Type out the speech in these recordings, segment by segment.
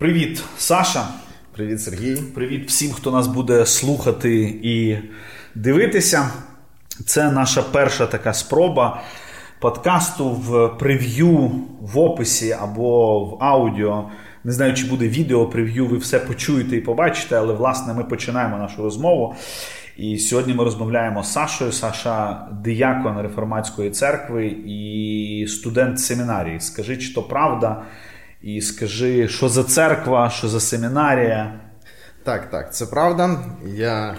Привіт, Саша. Привіт, Сергій. Привіт всім, хто нас буде слухати і дивитися. Це наша перша така спроба подкасту в прев'ю в описі або в аудіо. Не знаю, чи буде відео прев'ю, ви все почуєте і побачите, але власне ми починаємо нашу розмову. І сьогодні ми розмовляємо з Сашою. Саша диякон реформатської церкви і студент семінарії. Скажи, чи то правда? І скажи, що за церква, що за семінарія? Так, так, це правда. Я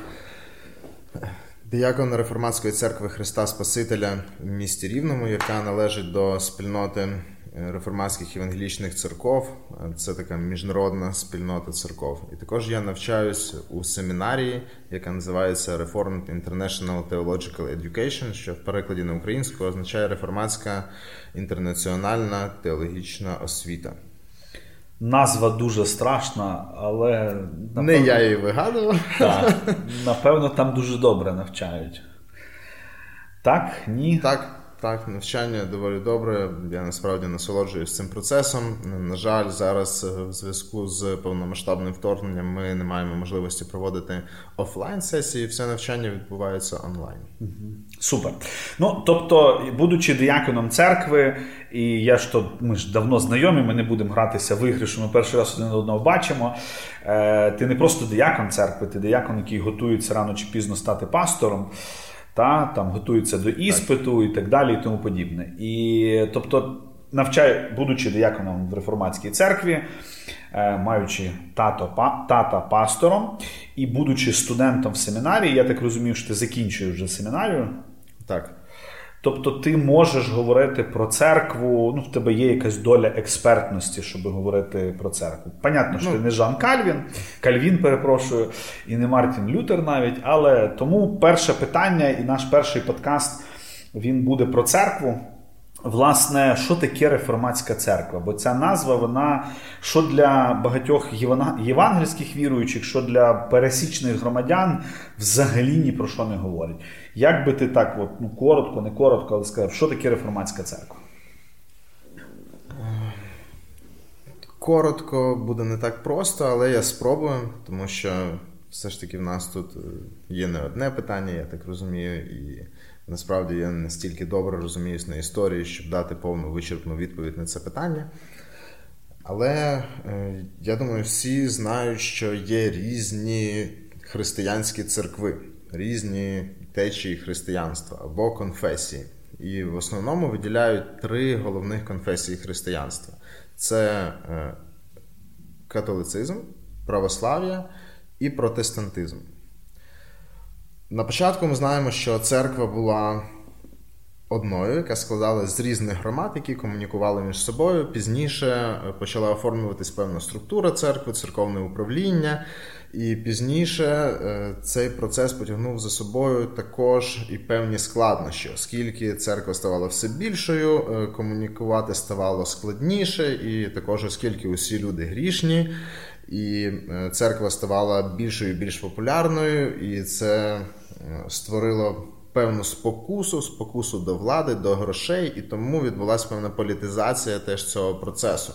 диякон Реформатської церкви Христа Спасителя в місті Рівному, яка належить до спільноти реформатських евангелічних церков. Це така міжнародна спільнота церков. І також я навчаюсь у семінарії, яка називається Reformed International Theological Education, що в перекладі на українську означає реформатська інтернаціональна теологічна освіта. Назва дуже страшна, але напевно, не я її вигадував. Так, Напевно, там дуже добре навчають. Так, ні? Так. Так, навчання доволі добре. Я насправді насолоджуюсь цим процесом. На жаль, зараз е, в зв'язку з повномасштабним вторгненням ми не маємо можливості проводити офлайн сесії. Все навчання відбувається онлайн. Супер. Ну тобто, будучи дияконом церкви, і я ж то ми ж давно знайомі, ми не будемо гратися в ігри, що ми перший раз один одного бачимо. Е, Ти не просто диякон церкви, ти диякон, який готується рано чи пізно стати пастором та там готуються до іспиту і так далі, і тому подібне. І тобто, навчаю, будучи дияконом в реформатській церкві, е, маючи тато, па, тата пастором і будучи студентом в семінарії, я так розумію, що ти закінчуєш вже семінарію. Так. Тобто ти можеш говорити про церкву, ну в тебе є якась доля експертності, щоб говорити про церкву. Понятно, що ну, ти не Жан Кальвін, Кальвін, перепрошую, і не Мартін Лютер навіть. Але тому перше питання і наш перший подкаст він буде про церкву. Власне, що таке реформатська церква? Бо ця назва, вона що для багатьох євангельських віруючих, що для пересічних громадян взагалі ні про що не говорить. Як би ти так, от, ну коротко, не коротко, але сказав, що таке реформатська церква? Коротко буде не так просто, але я спробую, тому що все ж таки в нас тут е, є не одне питання, я так розумію, і насправді я не стільки добре розуміюсь на історії, щоб дати повну вичерпну відповідь на це питання. Але е, я думаю, всі знають, що є різні християнські церкви, різні течії християнства або конфесії. І в основному виділяють три головних конфесії християнства: це е, католицизм, православ'я і протестантизм. На початку ми знаємо, що церква була одною, яка складалася з різних громад, які комунікували між собою. Пізніше е, почала оформлюватись певна структура церкви, церковне управління. І пізніше е, цей процес потягнув за собою також і певні складнощі, оскільки церква ставала все більшою, е, комунікувати ставало складніше, і також оскільки усі люди грішні, і церква ставала більшою і більш популярною, і це створило певну спокусу, спокусу до влади, до грошей, і тому відбулася певна політизація теж цього процесу.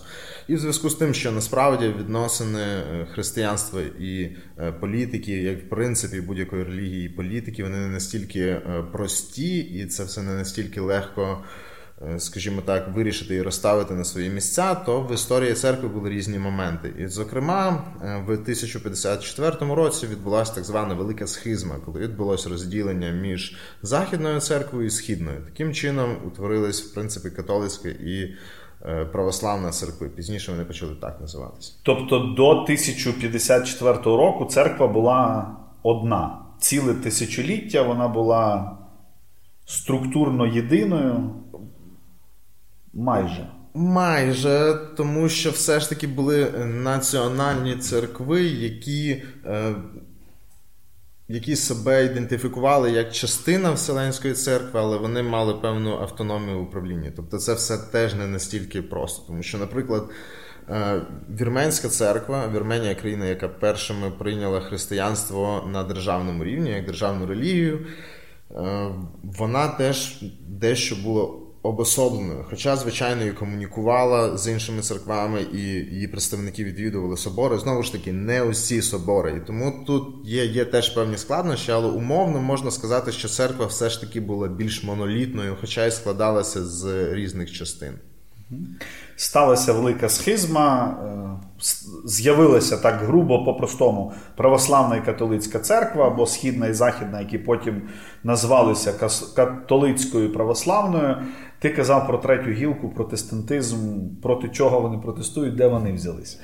І в зв'язку з тим, що насправді відносини е, християнства і е, політики, як в принципі будь-якої релігії і політики, вони не настільки е, прості, і це все не настільки легко. Е, скажімо так, вирішити і розставити на свої місця, то в історії церкви були різні моменти. І, зокрема, е, в 1054 році відбулася так звана велика схизма, коли відбулося розділення між західною церквою і східною. Таким чином утворились в принципі католицька і е, православна церкви. Пізніше вони почали так називатися. Тобто до 1054 року церква була одна. Ціле тисячоліття вона була структурно єдиною. Майже. Майже, тому що все ж таки були національні церкви, які е, які себе ідентифікували як частина Вселенської церкви, але вони мали певну автономію в управлінні. Тобто це все теж не настільки просто. Тому що, наприклад, е, Вірменська церква, Вірменія країна, яка першими прийняла християнство на державному рівні, як державну релігію, е, вона теж дещо була обособленою. Хоча, звичайно, і комунікувала з іншими церквами, і її представники відвідували собори. Знову ж таки, не усі собори. І тому тут є є теж певні складнощі, але умовно можна сказати, що церква все ж таки була більш монолітною, хоча й складалася з різних частин. Сталася велика схизма, е, з'явилася так грубо, по-простому, православна і католицька церква, або східна і західна, які потім назвалися католицькою православною. Ти казав про третю гілку, протестантизм, проти чого вони протестують, де вони взялися.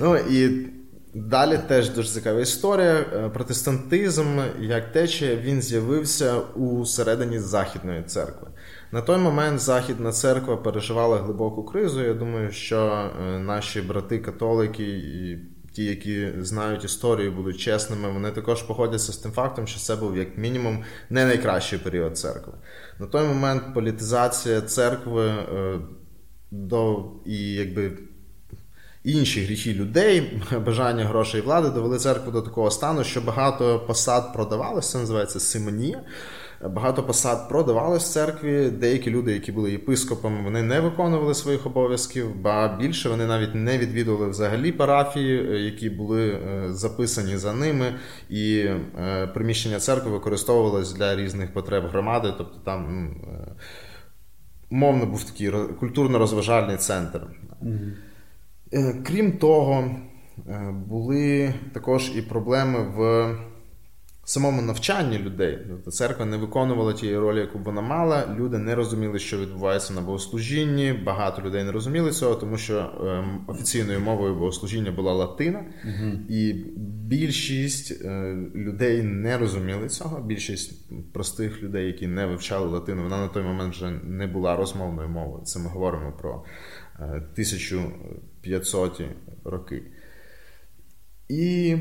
Ну і Далі теж дуже цікава історія. Е, протестантизм, як течія, він з'явився у середині Західної церкви. На той момент Західна церква переживала глибоку кризу. Я думаю, що е, наші брати-католики і ті, які знають історію, будуть чесними, вони також походяться з тим фактом, що це був як мінімум не найкращий період церкви. На той момент політизація церкви е, до і якби. Інші гріхи людей, бажання грошей влади довели церкву до такого стану, що багато посад продавалося, називається симонія. Багато посад продавалось в церкві. Деякі люди, які були єпископами, вони не виконували своїх обов'язків, ба більше вони навіть не відвідували взагалі парафії, е, які були е, записані за ними, і е, приміщення церкви використовувалось для різних потреб громади. Тобто там мовно був такий культурно-розважальний центр. Mm-hmm. Крім того, були також і проблеми в самому навчанні людей. Тобто церква не виконувала тієї ролі, яку вона мала. Люди не розуміли, що відбувається на богослужінні. Багато людей не розуміли цього, тому що ем, офіційною мовою богослужіння була латина, угу. і більшість е, людей не розуміли цього. Більшість простих людей, які не вивчали латину, вона на той момент вже не була розмовною мовою. Це ми говоримо про 1500 е, роки. І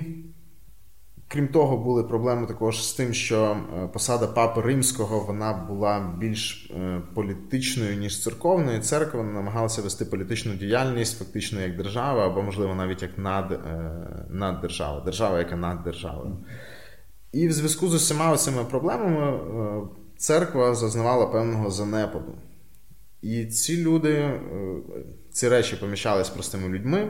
Крім того, були проблеми також з тим, що е, посада папи римського вона була більш е, політичною ніж церковною. Церква намагалася вести політичну діяльність, фактично як держава, або, можливо, навіть як над, е, наддержава, держава, яка над державою. І в зв'язку з усіма цими проблемами церква зазнавала певного занепаду. І ці люди, ці речі поміщались простими людьми.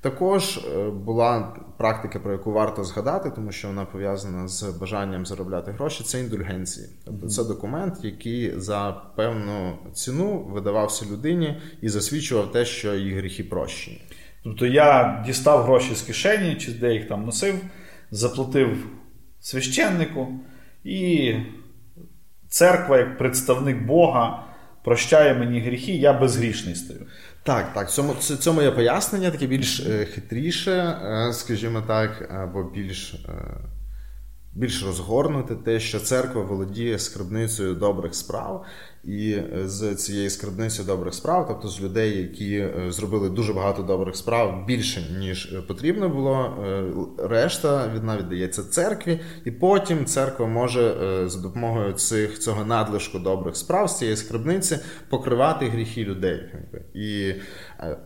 Також е, була практика, про яку варто згадати, тому що вона пов'язана з бажанням заробляти гроші. Це індульгенції. Тобто це документ, який за певну ціну видавався людині і засвідчував те, що їх гріхи прощені. Тобто я дістав гроші з кишені, чи де їх там носив, заплатив священнику, і церква, як представник Бога, прощає мені гріхи, я безгрішний стаю. Так, так. Цьому цьому є пояснення, таке більш е, хитріше, е, скажімо так, або більш е, більш розгорнути те, що церква володіє скарбницею добрих справ, і з цієї скарбниці добрих справ, тобто з людей, які зробили дуже багато добрих справ, більше ніж потрібно було. Решта відна віддається церкві, і потім церква може за допомогою цих цього надлишку добрих справ з цієї скарбниці покривати гріхи людей. І,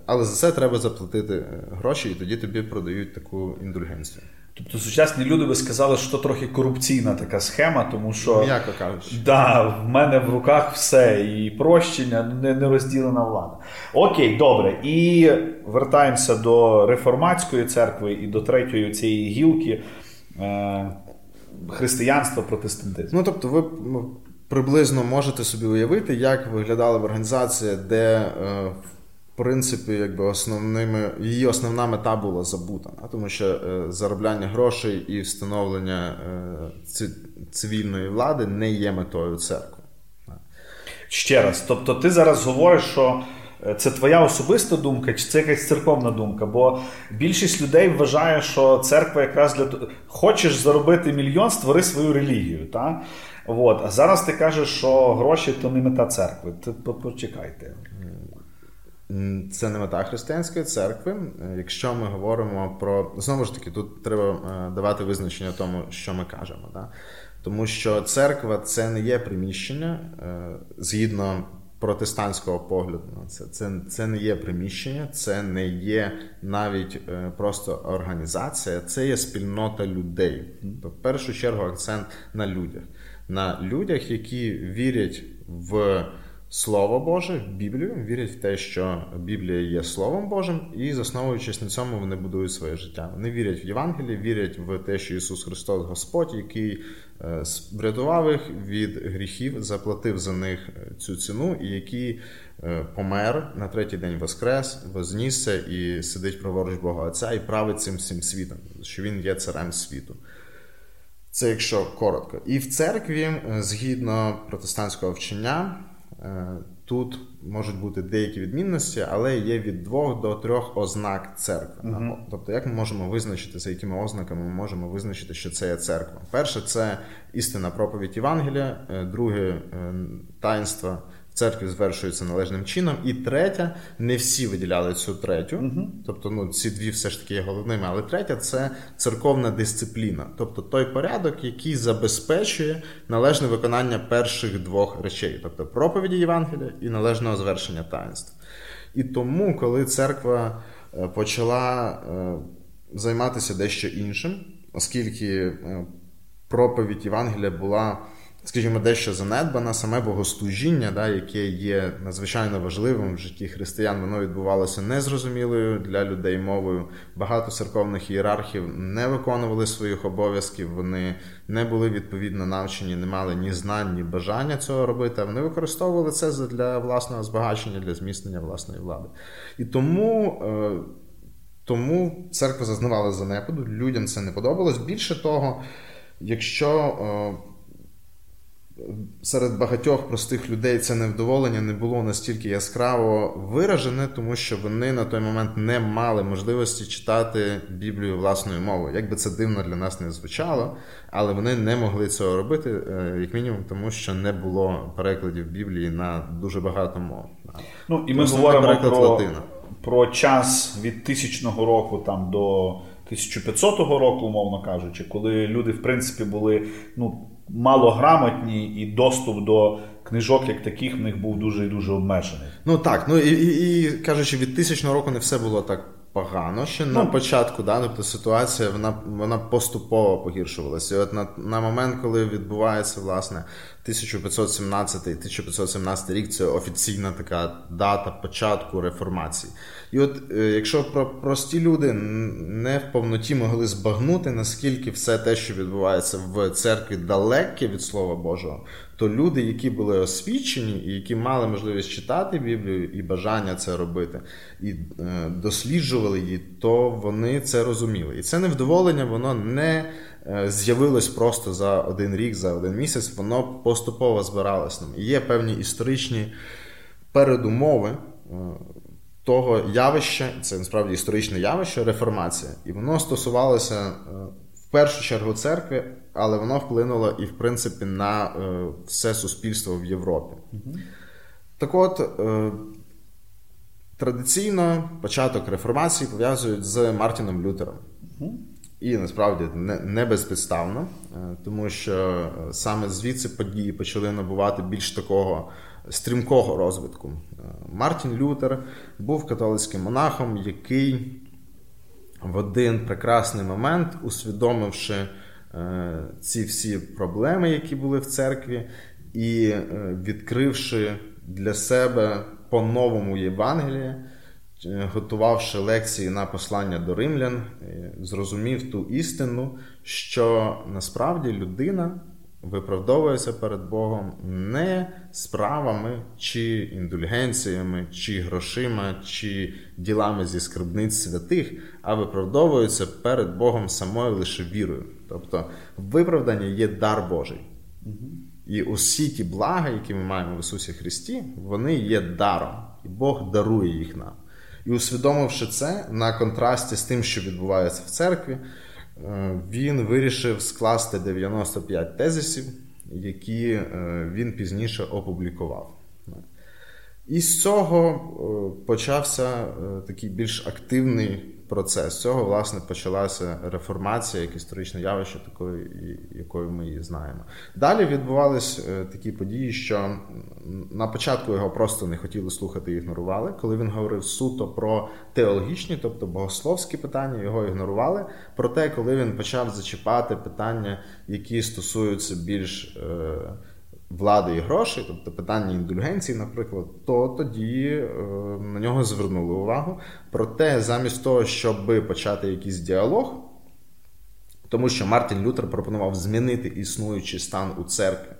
Але за це треба заплатити гроші, і тоді тобі продають таку індульгенцію. Тобто сучасні люди би сказали, що трохи корупційна така схема, тому що М'яко кажучи. Да, в мене в руках все, і прощення, не, не розділена влада. Окей, добре. І вертаємося до реформатської церкви і до третьої цієї гілки е, християнства, протестантизму. Ну тобто, ви приблизно можете собі уявити, як виглядала б організація, де. Е, принципі, якби основними її основна мета була забута, тому що е, заробляння грошей і встановлення е, цивільної влади не є метою церкви. Ще раз, тобто, ти зараз говориш, що. Е, це твоя особиста думка, чи це якась церковна думка? Бо більшість людей вважає, що церква якраз для того, хочеш заробити мільйон, створи свою релігію. Та? От. А зараз ти кажеш, що гроші то не мета церкви. Ти почекайте. Це не мета християнської церкви. Якщо ми говоримо про знову ж таки, тут треба е, давати визначення тому, що ми кажемо. Да? Тому що церква це не є приміщення е, згідно протестантського погляду. Це це, це не є приміщення, це не є навіть е, просто організація, це є спільнота людей. Тобто, в першу чергу акцент на людях, на людях, які вірять в Слово Боже, Біблію, вірять в те, що Біблія є Словом Божим, і засновуючись на цьому, вони будують своє життя. Вони вірять в Євангеліє, вірять в те, що Ісус Христос Господь, який е, врятував їх від гріхів, заплатив за них е, цю ціну, і який е, помер на третій день воскрес, вознісся і сидить праворуч Бога Отця і править цим всім світом, що Він є царем світу. Це якщо коротко. І в церкві, згідно протестантського вчення, тут можуть бути деякі відмінності, але є від двох до трьох ознак церкви. uh Тобто, як ми можемо визначити, за якими ознаками ми можемо визначити, що це є церква? Перше, це істина проповідь Євангелія, е, друге е, церкві звершується належним чином. І третя, не всі виділяли цю третю, угу. тобто ну, ці дві все ж таки є головними, але третя це церковна дисципліна, тобто той порядок, який забезпечує належне виконання перших двох речей, тобто проповіді Євангелія і належного звершення таїнств. І тому, коли церква е, почала е, займатися дещо іншим, оскільки е, проповідь Євангелія була скажімо, дещо занедбана, саме богослужіння, да, яке є надзвичайно важливим в житті християн, воно відбувалося незрозумілою для людей мовою. Багато церковних ієрархів не виконували своїх обов'язків, вони не були відповідно навчені, не мали ні знань, ні бажання цього робити. а Вони використовували це для власного збагачення, для зміцнення власної влади. І тому. Е, тому церква зазнавала занепаду, людям це не подобалось. Більше того, якщо е, серед багатьох простих людей це невдоволення не було настільки яскраво виражене, тому що вони на той момент не мали можливості читати Біблію власною мовою. Як би це дивно для нас не звучало, але вони не могли цього робити, е, як мінімум, тому що не було перекладів Біблії на дуже багато мов. Ну і ми говоримо про, Латина. про час від тисячного року там до 1500 року, умовно кажучи, коли люди, в принципі, були ну малограмотні, і доступ до книжок, як таких, в них був дуже і дуже обмежений. Ну так, ну і, і, і кажучи, від тисячного року не все було так. Погано ще на ну, початку, да, тобто ситуація вона вона поступово погіршувалася. І От на на момент, коли відбувається власне 1517-1517 рік, це офіційна така дата початку реформації. І от е, якщо про прості люди не в повноті могли збагнути, наскільки все те, що відбувається в церкві, далеке від Слова Божого, то люди, які були освічені і які мали можливість читати Біблію і бажання це робити, і е, досліджували її, то вони це розуміли. І це невдоволення, воно не е, з'явилось просто за один рік, за один місяць, воно поступово збиралось нам. І є певні історичні передумови того явища, це насправді історичне явище, реформація. І воно стосувалося е, в першу чергу церкви, але воно вплинуло і, в принципі, на е, все суспільство в Європі. Угу. Так от. Е, традиційно початок реформації пов'язують з Мартіном Лютером. І насправді не, не безпідставно, тому що саме звідси події почали набувати більш такого стрімкого розвитку. Мартін Лютер був католицьким монахом, який в один прекрасний момент, усвідомивши е, ці всі проблеми, які були в церкві, і е, відкривши для себе по-новому Євангеліє, е, готувавши лекції на послання до римлян, зрозумів ту істину, що насправді людина виправдовується перед Богом не справами чи індульгенціями, чи грошима, чи ділами зі скарбниць святих, а виправдовується перед Богом самою лише вірою. Тобто виправдання є дар Божий. І усі ті блага, які ми маємо в Ісусі Христі, вони є даром, і Бог дарує їх нам. І усвідомивши це на контрасті з тим, що відбувається в церкві, Е, він вирішив скласти 95 тезисів, які е, він пізніше опублікував. І з цього е, почався такий більш активний процес. З цього, власне, почалася реформація як історичне явище, такою, якою ми її знаємо. Далі відбувались е, такі події, що на початку його просто не хотіли слухати і ігнорували. Коли він говорив суто про теологічні, тобто богословські питання, його ігнорували. Проте, коли він почав зачіпати питання, які стосуються більш е, влади і грошей, тобто питання індульгенції, наприклад, то тоді е, на нього звернули увагу. Проте, замість того, щоб почати якийсь діалог, тому що Мартін Лютер пропонував змінити існуючий стан у церкві.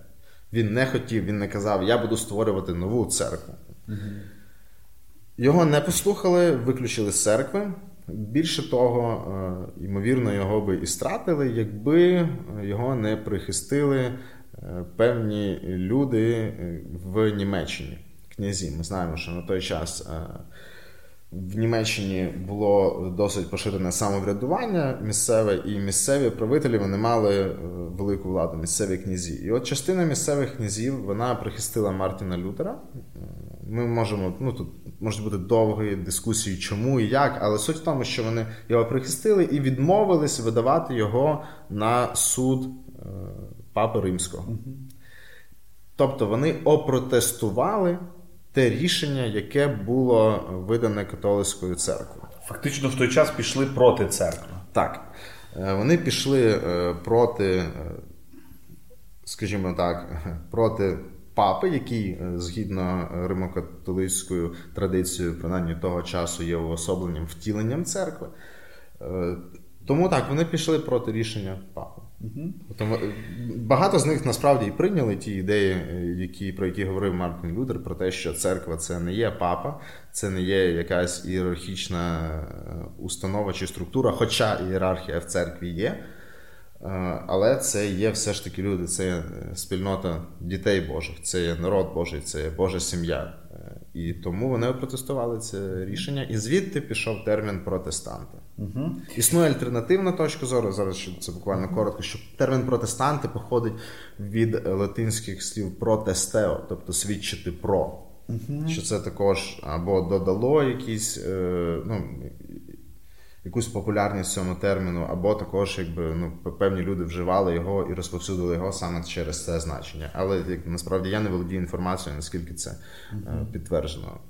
Він не хотів, він не казав, я буду створювати нову церкву. Його не послухали, виключили з церкви. Більше того, е, ймовірно, його би і стратили, якби його не прихистили певні люди е, в Німеччині. Князі. Ми знаємо, що на той час в Німеччині було досить поширене самоврядування місцеве, і місцеві правителі вони мали велику владу, місцеві князі. І от частина місцевих князів вона прихистила Мартіна Лютера. Ми можемо, ну тут можуть бути довгі дискусії, чому і як, але суть в тому, що вони його прихистили і відмовились видавати його на суд е, Папи Римського. Тобто вони опротестували те рішення, яке було видане католицькою церквою. Фактично в той час пішли проти церкви. Так. Е, вони пішли е, проти, скажімо так, проти папи, який е, згідно римокатолицькою традицією, принаймні того часу, є уособленням втіленням церкви. Е, тому так, вони пішли проти рішення папи. Угу. Тому багато з них насправді і прийняли ті ідеї, е, які, про які говорив Мартин Лютер, про те, що церква це не є папа, це не є якась ієрархічна установа чи структура, хоча ієрархія в церкві є. Е, але це є все ж таки люди, це є спільнота дітей Божих, це є народ Божий, це є Божа сім'я. Е, і тому вони протестували це рішення, і звідти пішов термін протестанти. Угу. Існує альтернативна точка зору. Зараз це буквально коротко, що термін протестанти походить від латинських слів протестео, тобто свідчити про. Угу. Що це також або додало якісь е, ну, якусь популярність цьому терміну, або також, якби ну певні люди вживали його і розповсюдили його саме через це значення. Але як насправді я не володію інформацією, наскільки це uh підтверджено.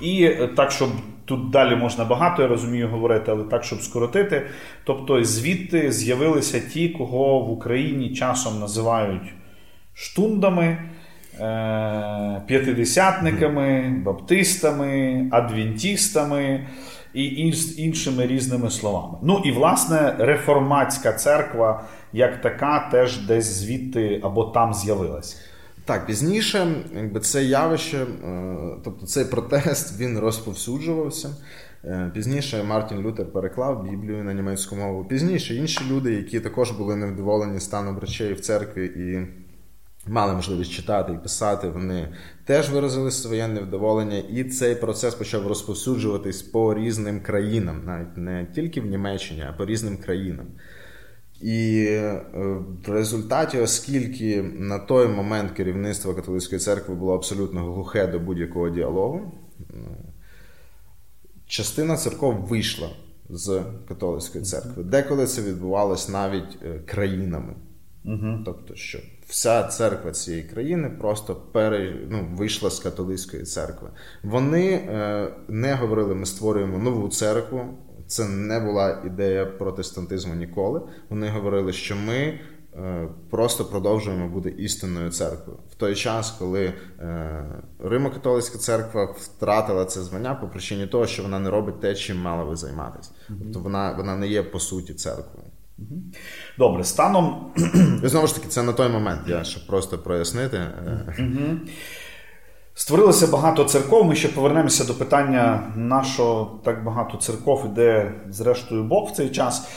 І е, так, щоб тут далі можна багато, я розумію, говорити, але так, щоб скоротити. Тобто, звідти з'явилися ті, кого в Україні часом називають штундами, е- п'ятидесятниками, баптистами, адвентістами і іншими різними словами. Ну і власне реформатська церква як така теж десь звідти або там з'явилася. Так, пізніше, якби це явище, е, тобто цей протест він розповсюджувався. Е, пізніше Мартін Лютер переклав Біблію на німецьку мову. Пізніше інші люди, які також були невдоволені станом речей в церкві і мали можливість читати і писати, вони теж виразили своє невдоволення, і цей процес почав розповсюджуватись по різним країнам, навіть не тільки в Німеччині, а по різним країнам. І е, в результаті, оскільки на той момент керівництво католицької церкви було абсолютно глухе до будь-якого діалогу, частина церков вийшла з католицької церкви. Деколи це відбувалось навіть е, країнами. Угу. Тобто, що вся церква цієї країни просто пере, ну, вийшла з католицької церкви. Вони е, не говорили, ми створюємо нову церкву. Це не була ідея протестантизму ніколи. Вони говорили, що ми е, просто продовжуємо бути істинною церквою в той час, коли е, Римо-католицька церква втратила це звання по причині того, що вона не робить те, чим мала би займатися. Тобто вона, вона не є по суті церквою. Добре, станом. І знову ж таки, це на той момент, я щоб просто прояснити. Створилося багато церков. Ми ще повернемося до питання, на що так багато церков іде, зрештою, Бог в цей час.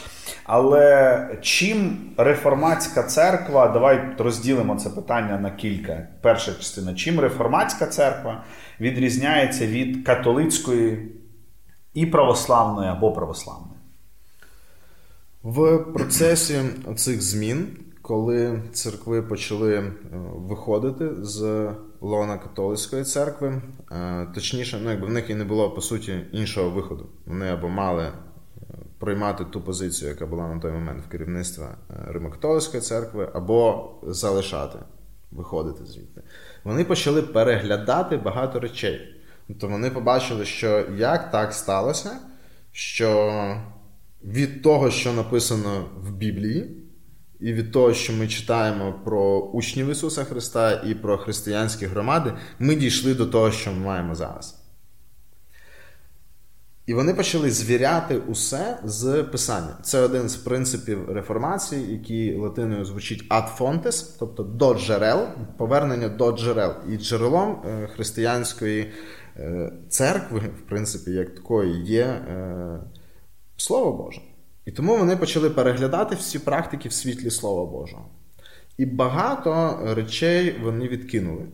Але чим реформатська церква, давай розділимо це питання на кілька. Перша частина, чим реформатська церква відрізняється від католицької і православної або православної? В процесі цих змін, коли церкви почали е, виходити з лона католицької церкви, е, точніше, ну якби в них і не було по суті іншого виходу. Вони або мали е, приймати ту позицію, яка була на той момент в керівництва Римо-католицької церкви, або залишати, виходити звідти. Вони почали переглядати багато речей. Тобто вони побачили, що як так сталося, що від того, що написано в Біблії, і від того, що ми читаємо про учнів Ісуса Христа і про християнські громади, ми дійшли до того, що ми маємо зараз. І вони почали звіряти усе з писання. Це один з принципів реформації, який латиною звучить ad fontes, тобто до джерел, повернення до джерел. І джерелом е, християнської е, церкви, в принципі, як такої, є е, Слово Боже. І тому вони почали переглядати всі практики в світлі Слова Божого. І багато речей вони відкинули,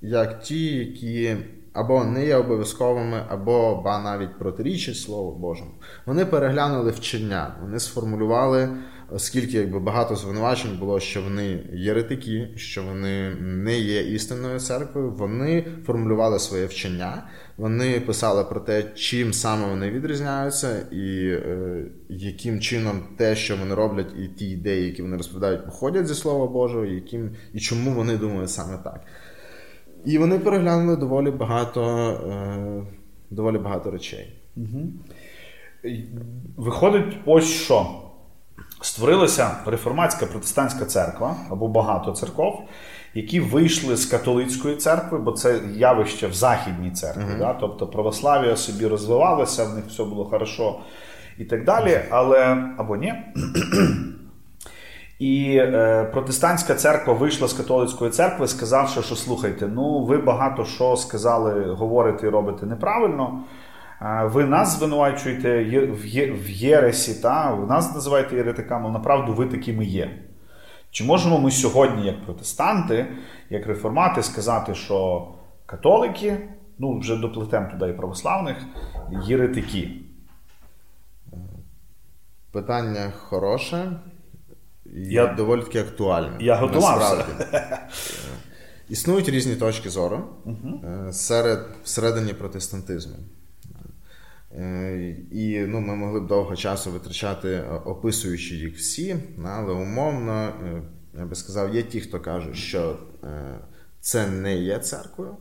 як ті, які або не є обов'язковими, або ба навіть протирічать Слову Божому. Вони переглянули вчення, вони сформулювали, оскільки якби багато звинувачень було, що вони єретики, що вони не є істинною церквою. Вони формулювали своє вчення, вони писали про те, чим саме вони відрізняються, і е, яким чином те, що вони роблять, і ті ідеї, які вони розповідають, походять зі Слова Божого, і яким і чому вони думають саме так. І вони переглянули доволі багато е, доволі багато речей. Угу. Виходить, ось що. Створилася реформатська протестантська церква або багато церков, які вийшли з католицької церкви, бо це явище в Західній церкві. Uh-huh. Да? Тобто православ'я собі розвивалося, в них все було хорошо і так далі. Але або ні. І е, протестантська церква вийшла з католицької церкви, сказавши, що слухайте, ну ви багато що сказали, говорите і робите неправильно. Е, ви нас звинувачуєте в Єресі, та ви нас називаєте єретиками, направду ви такими є. Чи можемо ми сьогодні, як протестанти, як реформати, сказати, що католики, ну вже доплетемо туди і православних, єретики? Питання хороше я доволі таки актуальне. Я готувався. Існують різні точки зору uh серед всередині протестантизму. Е, і ну, ми могли б довго часу витрачати, описуючи їх всі, але умовно, я би сказав, є ті, хто кажуть, що це не є церквою.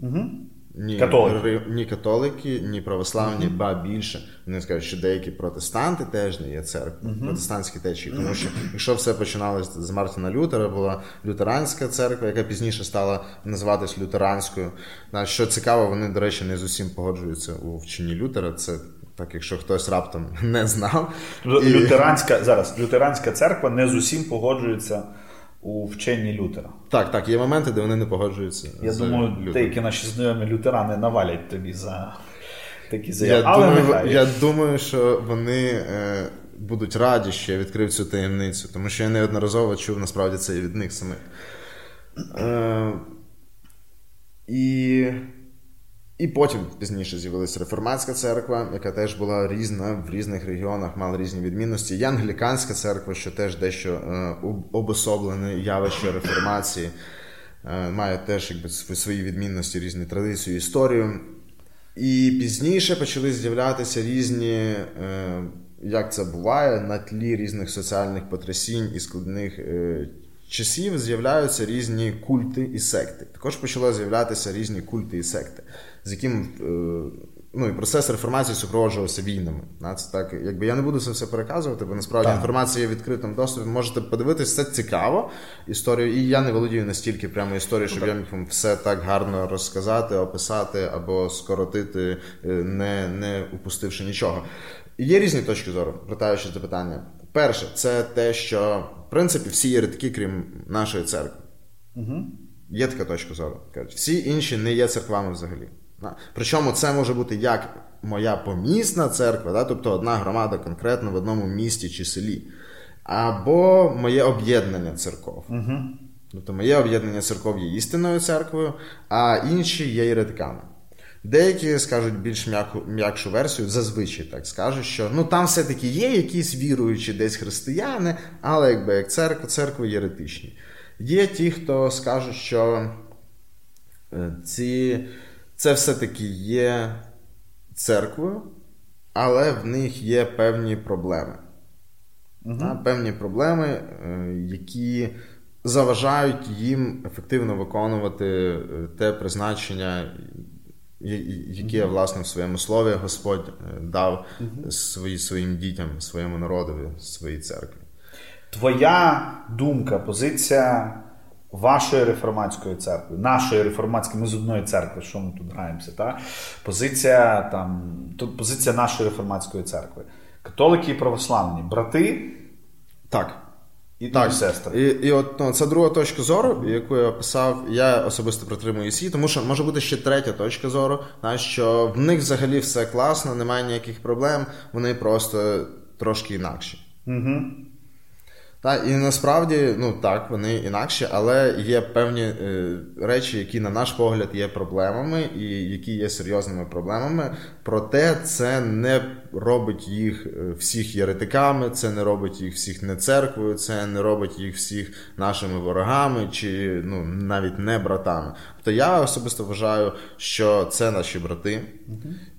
Угу. Ні католики. ні католики, ні православні, mm-hmm. ба більше. Вони скажуть, що деякі протестанти теж не є церквою, mm-hmm. протестантські течії. Тому що якщо все починалося з Мартина Лютера, була лютеранська церква, яка пізніше стала називатись лютеранською. Що цікаво, вони, до речі, не з усім погоджуються у вченні Лютера. Це так, якщо хтось раптом не знав. Лютеранська І... зараз лютеранська церква не з усім погоджується у вченні Лютера. Так, так, є моменти, де вони не погоджуються. Я думаю, Лютером. деякі наші знайомі лютерани навалять тобі за такі заяви. Я, Але думаю, я думаю, що вони е, будуть раді, що я відкрив цю таємницю, тому що я неодноразово чув насправді це і від них самих. Е, І і потім пізніше з'явилася реформатська церква, яка теж була різна в різних регіонах, мала різні відмінності. І англіканська церква, що теж дещо е, обособлене явище реформації, е, має теж якби свої відмінності, різні традиції, історію. І пізніше почали з'являтися різні, е, як це буває, на тлі різних соціальних потрясінь і складних часів з'являються різні культи і секти. Також почало з'являтися різні культи і секти з яким е, ну, і процес реформації супроводжувався війнами. Це так, якби Я не буду це все переказувати, бо насправді так. інформація є відкритим доступі. Можете подивитися, це цікаво історію. І я не володію настільки прямо історією, щоб я міг вам все так гарно розказати, описати або скоротити, е, не не упустивши нічого. Є різні точки зору, вертаючи це питання. Перше, це те, що в принципі всі єретики, крім нашої церкви. Угу. Є така точка зору. Кажуть, всі інші не є церквами взагалі. Причому це може бути як моя помісна церква, да? тобто одна громада конкретно в одному місті чи селі, або моє об'єднання церков. Угу. Тобто моє об'єднання церков є істинною церквою, а інші є єретиками. Деякі скажуть більш м'яку, м'якшу версію, зазвичай так скажуть, що ну там все-таки є якісь віруючі десь християни, але якби як церква, церкви єретичні. Є ті, хто скажуть, що е, ці це все-таки є церквою, але в них є певні проблеми. Угу. Певні проблеми, е, які заважають їм ефективно виконувати е, те призначення, яке, власне, в своєму слові Господь е, дав свої, своїм дітям, своєму народові, своїй церкві. Твоя думка, позиція вашої реформатської церкви, нашої реформатської, ми з одної церкви, що ми тут граємося, та? позиція там, тут позиція нашої реформатської церкви. Католики і православні, брати. Так. І так, сестри. І і от ну, це друга точка зору, яку я описав. Я особисто притримую її, тому що може бути ще третя точка зору, на що в них взагалі все класно, немає ніяких проблем, вони просто трошки інакші. Угу. Так, і насправді, ну так, вони інакші, але є певні е, речі, які, на наш погляд, є проблемами, і які є серйозними проблемами. Проте це не робить їх е, всіх єретиками, це не робить їх всіх не церквою, це не робить їх всіх нашими ворогами чи ну, навіть не братами. Тобто я особисто вважаю, що це наші брати.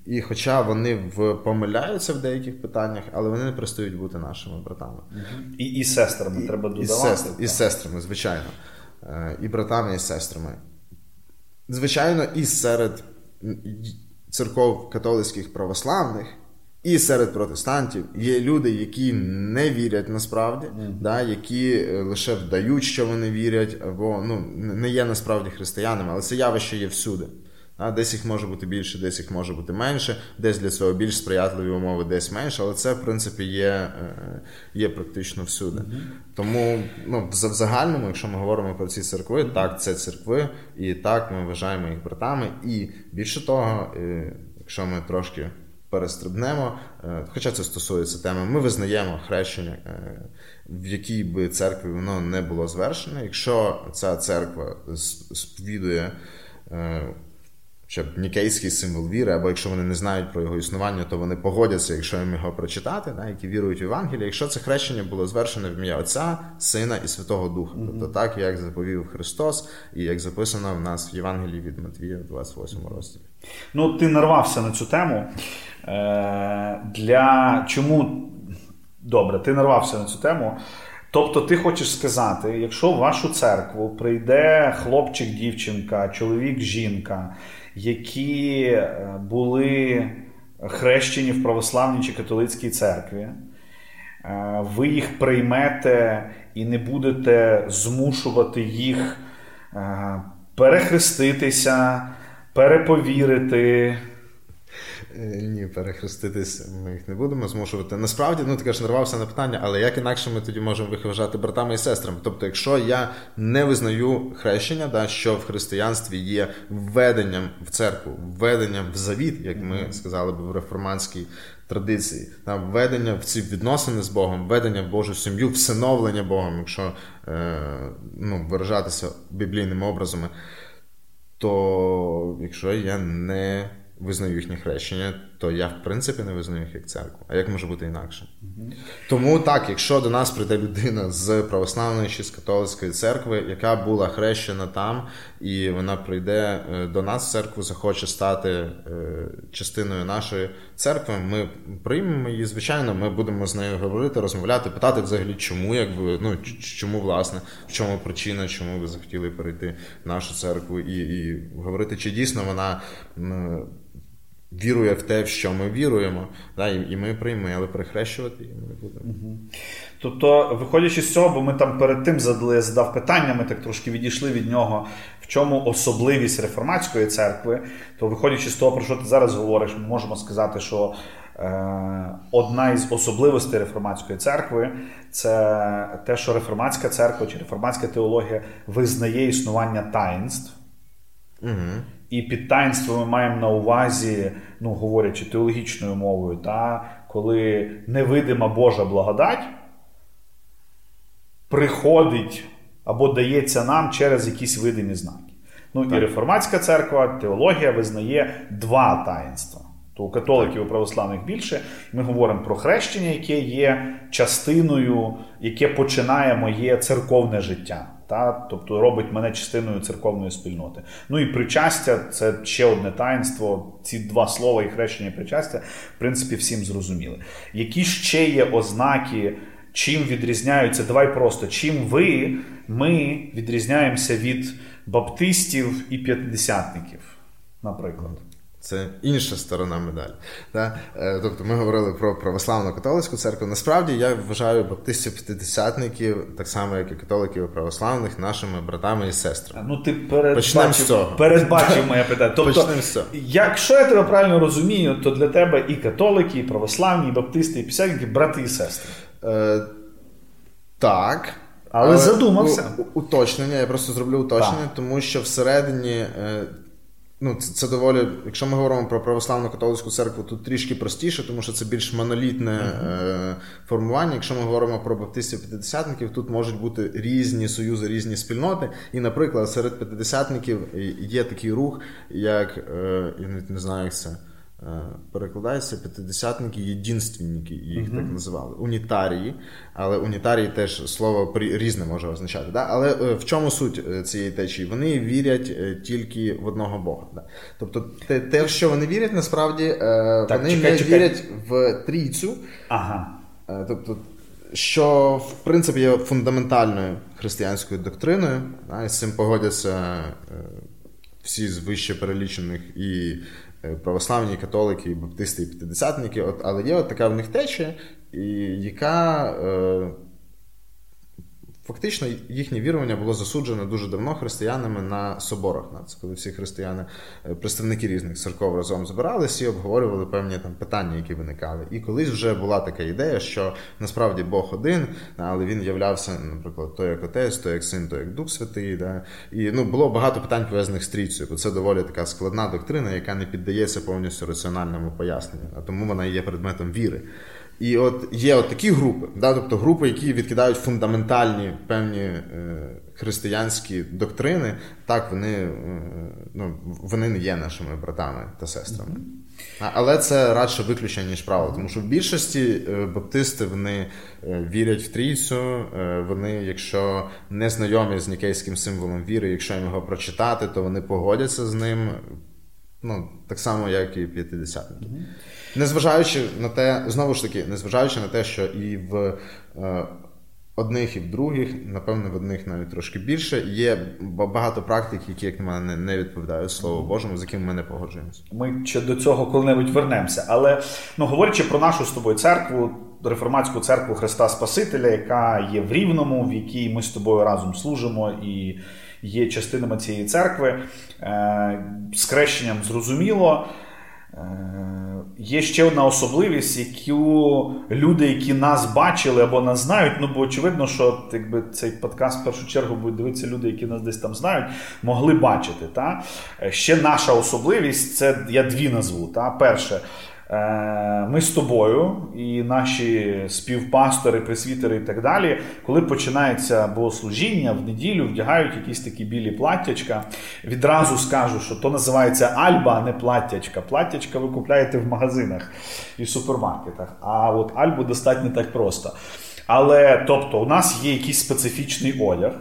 І хоча вони в помиляються в деяких питаннях, але вони не перестають бути нашими братами. І і сестрами і, треба додавати. І, сестр, і сестрами, звичайно. Е, і братами, і сестрами. Звичайно, і серед церков католицьких православних, і серед протестантів є люди, які не вірять насправді, mm. да, які е, лише вдають, що вони вірять, або ну, не є насправді християнами, але це явище є всюди. А Десь їх може бути більше, десь їх може бути менше, десь для цього більш сприятливі умови, десь менше, але це, в принципі, є е, є практично всюди. Mm-hmm. Тому ну, в загальному, якщо ми говоримо про ці церкви, так, це церкви, і так ми вважаємо їх братами. І більше того, е, якщо ми трошки перестрибнемо, е, хоча це стосується теми, ми визнаємо хрещення, в якій би церкві воно не було звершене. Якщо ця церква сповідує щоб нікейський символ віри, або якщо вони не знають про його існування, то вони погодяться, якщо їм його прочитати, да, які вірують в Євангелії, якщо це хрещення було звершене в ім'я Отця, Сина і Святого Духа. Mm-hmm. Тобто так, як заповів Христос, і як записано в нас в Євангелії від Матвія, 28 розділі. Ну, ти нарвався на цю тему. Е, Для чому добре, ти нарвався на цю тему. Тобто, ти хочеш сказати, якщо в вашу церкву прийде хлопчик, дівчинка, чоловік, жінка, які е, були хрещені в православній чи католицькій церкві, е, ви їх приймете і не будете змушувати їх е, перехреститися, переповірити. Е, ні, перехреститись ми їх не будемо змушувати. Насправді, ну ти кажеш, нарвався на питання, але як інакше ми тоді можемо їх вважати братами і сестрами? Тобто, якщо я не визнаю хрещення, да, що в християнстві є введенням в церкву, введенням в завіт, як ми сказали б в реформатській традиції, да, введення в ці відносини з Богом, введення в Божу сім'ю, всиновлення Богом, якщо е, ну, виражатися біблійними образами, то якщо я не визнаю їхнє хрещення, то я, в принципі, не визнаю їх як церкву. А як може бути інакше? Mm-hmm. Тому так, якщо до нас прийде людина з православної чи з католицької церкви, яка була хрещена там, і вона прийде е, до нас в церкву, захоче стати е, частиною нашої церкви, ми приймемо її. Звичайно, ми будемо з нею говорити, розмовляти, питати взагалі, чому, якби ну чому власне, в чому причина, чому ви захотіли перейти в нашу церкву, і, і говорити, чи дійсно вона вірує в те, в що ми віруємо, да, і ми приймемо, але перехрещувати ми не будемо. Угу. Тобто, виходячи з цього, бо ми там перед тим задали, задав питання, ми так трошки відійшли від нього, в чому особливість реформатської церкви, то виходячи з того, про що ти зараз говориш, ми можемо сказати, що е, одна із особливостей реформатської церкви це те, що реформатська церква чи реформатська теологія визнає існування таїнств. Угу. І під таїнство ми маємо на увазі, ну говорячи теологічною мовою, та, коли невидима Божа благодать приходить або дається нам через якісь видимі знаки. Ну так. і реформатська церква, теологія визнає два таїнства. То у католиків і православних більше. Ми говоримо про хрещення, яке є частиною, яке починає моє церковне життя. Та? Тобто робить мене частиною церковної спільноти. Ну і причастя це ще одне таїнство. Ці два слова і хрещення причастя, в принципі, всім зрозуміли. Які ще є ознаки, чим відрізняються? Давай просто чим ви, ми відрізняємося від баптистів і п'ятдесятників, наприклад. Це інша сторона медалі. Да? Е, тобто ми говорили про православну католицьку церкву. Насправді я вважаю баптистів-п'ятидесятників, так само, як і католиків і православних, нашими братами і сестрами. Ну, ти передбачив, передбачив моє питання. Тобто, з цього. Якщо я тебе правильно розумію, то для тебе і католики, і православні, і баптисти, і п'ятдесятники брати і сестри. Е, Так. Але, але задумався. Уточнення, я просто зроблю уточнення, так. тому що всередині. Ну, це, це доволі, якщо ми говоримо про православну католицьку церкву, тут трішки простіше, тому що це більш монолітне е, формування. Якщо ми говоримо про баптистів п'ятидесятників, тут можуть бути різні союзи, різні спільноти. І, наприклад, серед п'ятидесятників є такий рух, як е, я не знаю, як це. Е, перекладається п'ятидесятники, єдинственники, їх uh-huh. так називали. Унітарії. Але унітарії теж слово різне може означати. Да? Але е, в чому суть е, цієї течії? Вони вірять тільки в одного Бога. Да? Тобто, те, те, що вони вірять, насправді так, вони чекай, не чекай. вірять в трійцю. Ага. Тобто, що в принципі є фундаментальною християнською доктриною, да? і з цим погодяться всі з вище перелічених і православні католики, баптисти і п'ятидесятники, але є от така в них течія, яка е, Фактично, їхнє вірування було засуджено дуже давно християнами на соборах. Це коли всі християни, е, представники різних церков разом збиралися і обговорювали певні там питання, які виникали. І колись вже була така ідея, що насправді Бог один, але він являвся, наприклад, то як отець, то як син, то як Дух Святий. Да? І ну, було багато питань пов'язаних з трійцею, бо це доволі така складна доктрина, яка не піддається повністю раціональному поясненню, а тому вона є предметом віри. І от є от такі групи, да, тобто групи, які відкидають фундаментальні певні е, християнські доктрини, так вони е, ну, вони не є нашими братами та сестрами. А, але це радше виключення, ніж правило, тому що в більшості е, баптисти вони е, вірять в трійцю, е, вони, якщо не знайомі з нікейським символом віри, якщо їм його прочитати, то вони погодяться з ним. Ну, так само, як і п'ятидесятники. Незважаючи на те, знову ж таки, незважаючи на те, що і в е, одних, і в других, напевно, в одних навіть трошки більше, є багато практик, які, як на мене, не відповідають Слову Божому, з яким ми не погоджуємося. Ми ще до цього коли-небудь вернемося. Але ну, говорячи про нашу з тобою церкву, реформатську церкву Христа Спасителя, яка є в Рівному, в якій ми з тобою разом служимо і є частинами цієї церкви, е, з крещенням зрозуміло. Е, є ще одна особливість, яку люди, які нас бачили або нас знають, ну бо очевидно, що якби цей подкаст в першу чергу будуть дивитися люди, які нас десь там знають, могли бачити. Та? Е, ще наша особливість це я дві назву. Та? Перше, ми з тобою і наші співпастори, пресвітери і так далі, коли починається богослужіння в неділю, вдягають якісь такі білі платтячка. Відразу скажу, що то називається альба, а не платтячка. Платтячка ви купляєте в магазинах і супермаркетах. А от альбу достатньо так просто. Але тобто, у нас є якийсь специфічний одяг.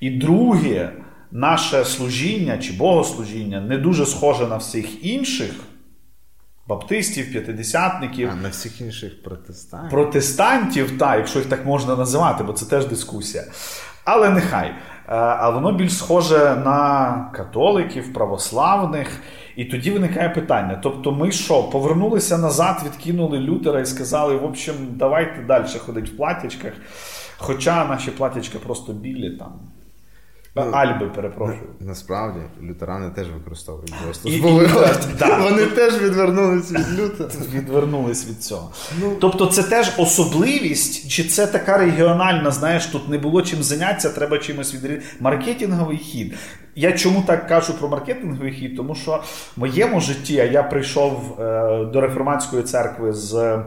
І друге, наше служіння чи богослужіння не дуже схоже на всіх інших баптистів, п'ятидесятників. А на всіх інших протестантів. Протестантів, так, якщо їх так можна називати, бо це теж дискусія. Але нехай. Е, а воно більш схоже на католиків, православних. І тоді виникає питання: тобто, ми що, повернулися назад, відкинули Лютера і сказали, в общем, давайте далі ходити в платячках. Хоча наші платячка просто білі там. Ну, Альби, перепрошую. Насправді, лютерани теж використовують і, да. Вони теж відвернулись від люта. Відвернулись від цього. Ну, Тобто, це теж особливість, чи це така регіональна, знаєш, тут не було чим зайнятися, треба чимось відрізати. Маркетинговий хід. Я чому так кажу про маркетинговий хід? Тому що в моєму житті я прийшов е, до реформатської церкви з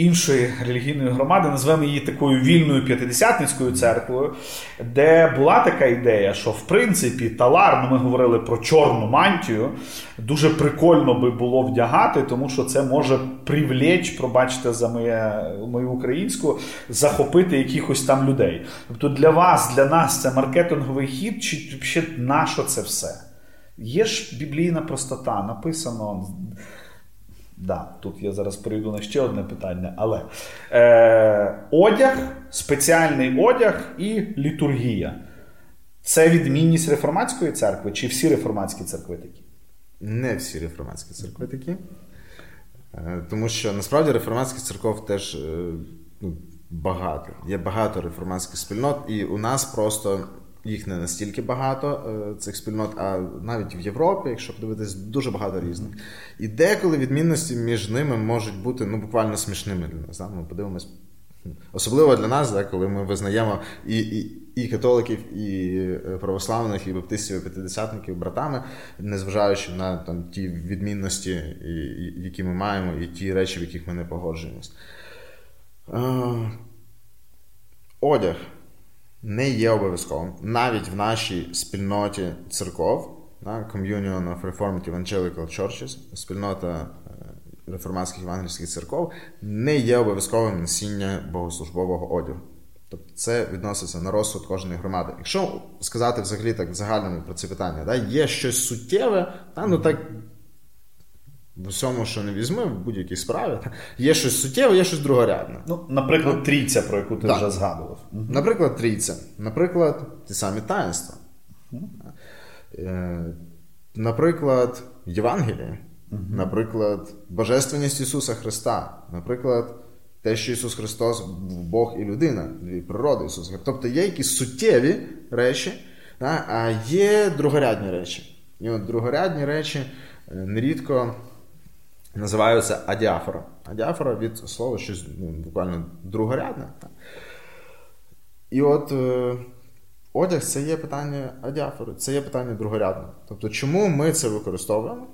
іншої релігійної громади, назвемо її такою вільною п'ятидесятницькою церквою, де була така ідея, що в принципі талар, ну ми говорили про чорну мантію, дуже прикольно би було вдягати, тому що це може привлечь, пробачте за моє, мою українську, захопити якихось там людей. Тобто для вас, для нас це маркетинговий хід, чи ще на що це все? Є ж біблійна простота, написано. Да, тут я зараз перейду на ще одне питання, але е, одяг, спеціальний одяг і літургія. Це відмінність реформатської церкви, чи всі реформатські церкви такі? Не всі реформатські церкви такі. Е, тому що насправді реформатських церков теж е, ну, багато. Є багато реформатських спільнот, і у нас просто їх не настільки багато, е, цих спільнот, а навіть в Європі, якщо подивитись, дуже багато різних. І деколи відмінності між ними можуть бути ну, буквально смішними для нас. Ми подивимось. Особливо для нас, коли ми визнаємо і і, і католиків, і православних, і баптистів, і п'ятидесятників братами, незважаючи на там, ті відмінності, які ми маємо, і ті речі, в яких ми не погоджуємось. Одяг не є обов'язковим навіть в нашій спільноті церков, Communion of Reformed Evangelical Churches, спільнота е, реформатських євангельських церков, не є обов'язковим носіння богослужбового одягу. Тобто це відноситься на розсуд кожної громади. Якщо сказати взагалі так загальному про це питання, да, є щось суттєве, та, ну так в усьому, що не візьми, в будь-якій справі, є щось суттєве, є щось другорядне. Ну, Наприклад, трійця, про яку ти так. вже згадував. Наприклад, трійця. Наприклад, ті самі таїнства. Е, наприклад, Євангеліє. Наприклад, Божественність Ісуса Христа. Наприклад, те, що Ісус Христос Бог і людина, дві природи Ісуса Христа. Тобто є якісь суттєві речі, а є другорядні речі. І от другорядні речі е, нерідко називаються адіафора. Адіафора від слова щось ну, буквально другорядне. І от е, одяг це є питання адіафори, це є питання другорядне. Тобто, чому ми це використовуємо?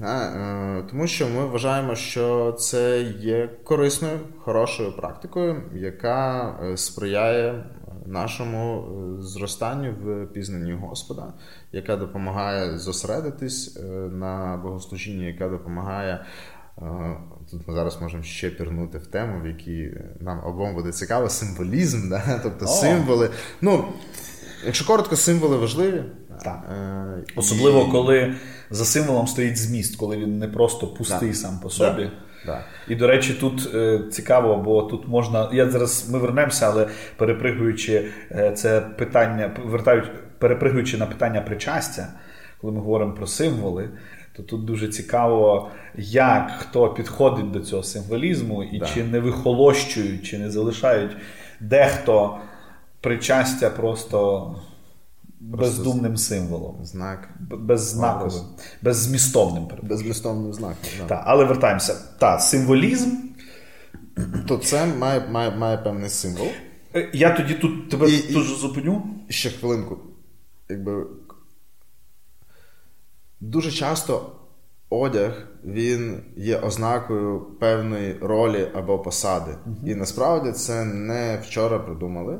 Е, тому що ми вважаємо, що це є корисною, хорошою практикою, яка е, сприяє нашому зростанню в пізнанні Господа, яка допомагає зосередитись на богослужінні, яка допомагає. Тут ми зараз можемо ще пірнути в тему, в якій нам обом буде цікаво, символізм, да? тобто О. символи. Ну, Якщо коротко, символи важливі. Так. Е, Особливо, і... коли за символом стоїть зміст, коли він не просто пустий да. сам по собі. Да. І, до речі, тут е, цікаво, бо тут можна. Я зараз ми вернемося, але перепригуючи е, це питання, вертають, перепригуючи на питання причастя, коли ми говоримо про символи, то тут дуже цікаво, як хто підходить до цього символізму, і да. чи не вихолощують, чи не залишають дехто причастя просто. Бездумним символом. Знак. Беззнаковим, беззмістовним. Беззмістовним знаком. Да. Так, Але вертаємося. Так, символізм. То це має має, має певний символ. Е, я тоді тут тебе і, дуже зупиню. Ще хвилинку. Якби Дуже часто одяг він є ознакою певної ролі або посади. Uh-huh. І насправді це не вчора придумали.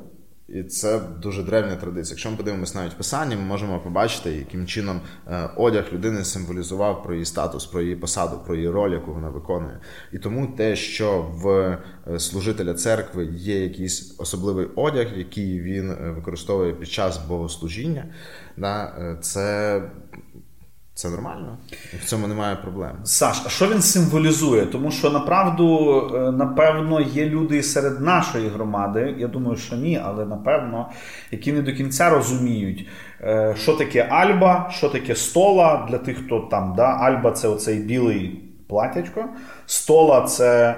І це дуже древня традиція. Якщо ми подивимося навіть писання, ми можемо побачити, яким чином е, одяг людини символізував про її статус, про її посаду, про її роль, яку вона виконує. І тому те, що в е, служителя церкви є якийсь особливий одяг, який він е, використовує під час богослужіння, це це нормально, в цьому немає проблем. Саш, а що він символізує? Тому що направду, е, напевно, є люди серед нашої громади. Я думаю, що ні, але напевно, які не до кінця розуміють, е, що таке Альба, що таке стола для тих, хто там. да? Альба це оцей білий платячко, стола це.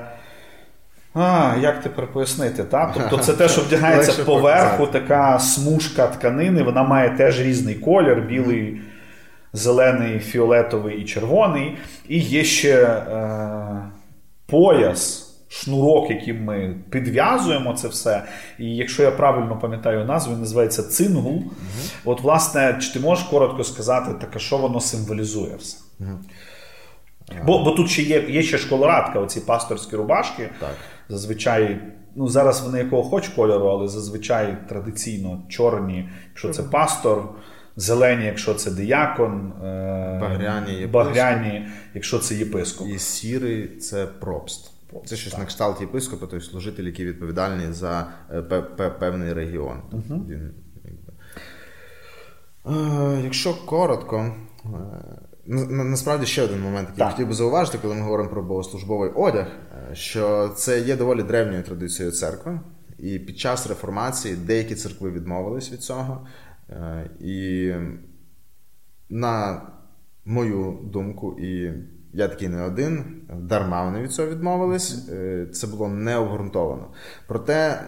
А, Як тепер пояснити? так? Тобто це те, що вдягається поверху, така смужка тканини, вона має теж різний колір, білий зелений, фіолетовий і червоний. І є ще е, пояс. Шнурок, яким ми підв'язуємо це все. І якщо я правильно пам'ятаю назву, він називається цингул. uh От, власне, чи ти можеш коротко сказати, таке, що воно символізує все? uh Бо бо тут ще є є ще школорадка, оці пасторські рубашки. Так. Зазвичай, ну зараз вони якого хоч кольору, але зазвичай традиційно чорні, якщо це пастор. Зелені, якщо це диякон, е, багряні, багряні якщо це єпископ. І сірий це пропст. Це щось так. на кшталт єпископа, тобто служитель, який відповідальний за е, певний регіон. Угу. Якщо коротко, насправді ще один момент, який я хотів би зауважити, коли ми говоримо про богослужбовий одяг, що це є доволі древньою традицією церкви, і під час реформації деякі церкви відмовились від цього. Е, і на мою думку, і я такий не один, дарма вони від цього відмовились. Е, це було не обґрунтовано. Проте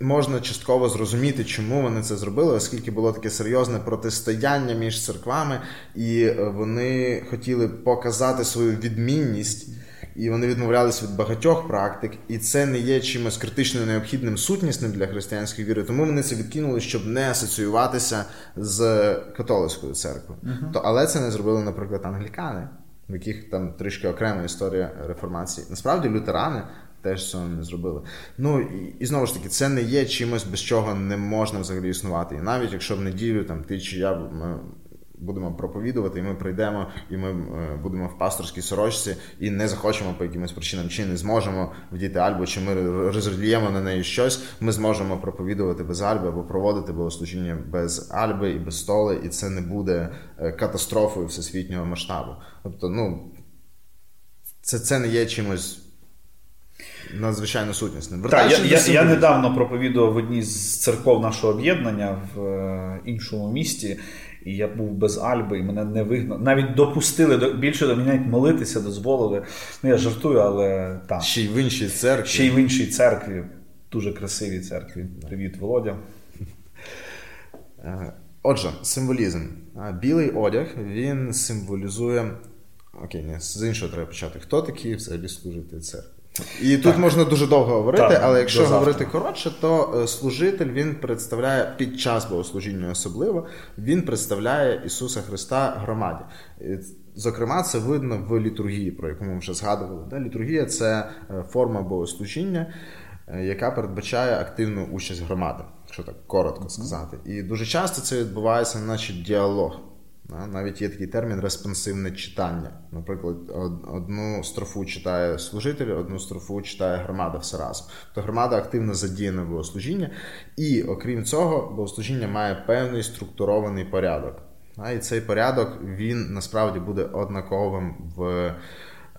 можна частково зрозуміти, чому вони це зробили, оскільки було таке серйозне протистояння між церквами, і е, вони хотіли показати свою відмінність. І вони відмовлялись від багатьох практик, і це не є чимось критично необхідним сутнісним для християнської віри. Тому вони це відкинули, щоб не асоціюватися з католицькою церквою. Uh-huh. То, але це не зробили, наприклад, англікани в яких там трішки окрема історія реформації. Насправді лютерани теж цього не зробили. Ну і, і знову ж таки, це не є чимось, без чого не можна взагалі існувати. І навіть якщо в неділю там ти чи я ми будемо проповідувати, і ми прийдемо, і ми е, будемо в пасторській сорочці і не захочемо по якимось причинам, чи не зможемо вдіти альбу, чи ми розрізліємо на неї щось, ми зможемо проповідувати без альби або проводити богослужіння без альби і без столи, і це не буде е, катастрофою всесвітнього масштабу. Тобто, ну це, це не є чимось. Надзвичайно сутнісним. Так, я, я, я недавно проповідував в одній з церков нашого об'єднання в е, іншому місті, і я був без Альби, і мене не вигнали. Навіть допустили більше до мене навіть молитися, дозволили. Ну, я жартую, але так. Ще й в іншій церкві. Ще й в іншій церкві. Дуже красивій церкві. Привіт, Володя. Е, отже, символізм. Білий одяг він символізує. Окей, ні, з іншого треба почати. Хто такий взагалі служитель церкви? І так. тут можна дуже довго говорити, так, але якщо говорити коротше, то е, служитель він представляє під час богослужіння особливо, він представляє Ісуса Христа громаді. Зокрема, це видно в літургії, про яку ми вже згадували. Літургія це е, форма богослужіння, е, яка передбачає активну участь громади, якщо так коротко сказати. І дуже часто це відбувається, наче діалог. Навіть є такий термін респонсивне читання. Наприклад, одну строфу читає служитель, одну строфу читає громада все разом. То громада активно задіяна в богослужіння, і окрім цього, богослужіння має певний структурований порядок. І цей порядок він насправді буде однаковим в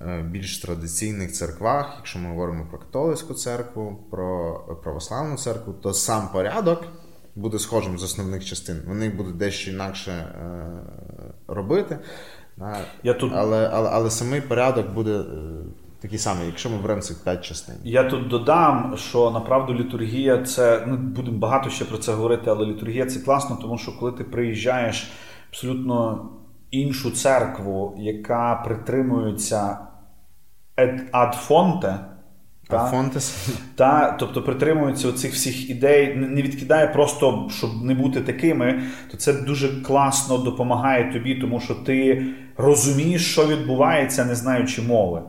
е, більш традиційних церквах. Якщо ми говоримо про католицьку церкву, про православну церкву, то сам порядок буде схожим з основних частин. Вони будуть дещо інакше е, робити. Я тут... Але але, але самий порядок буде е, такий самий, якщо ми беремо цих п'ять частин. Я тут додам, що направду літургія це ну, будемо багато ще про це говорити, але літургія це класно, тому що коли ти приїжджаєш абсолютно іншу церкву, яка притримується ад фонте. Та, та, Тобто притримуються цих всіх ідей, не відкидає просто, щоб не бути такими, то це дуже класно допомагає тобі, тому що ти розумієш, що відбувається, не знаючи мови.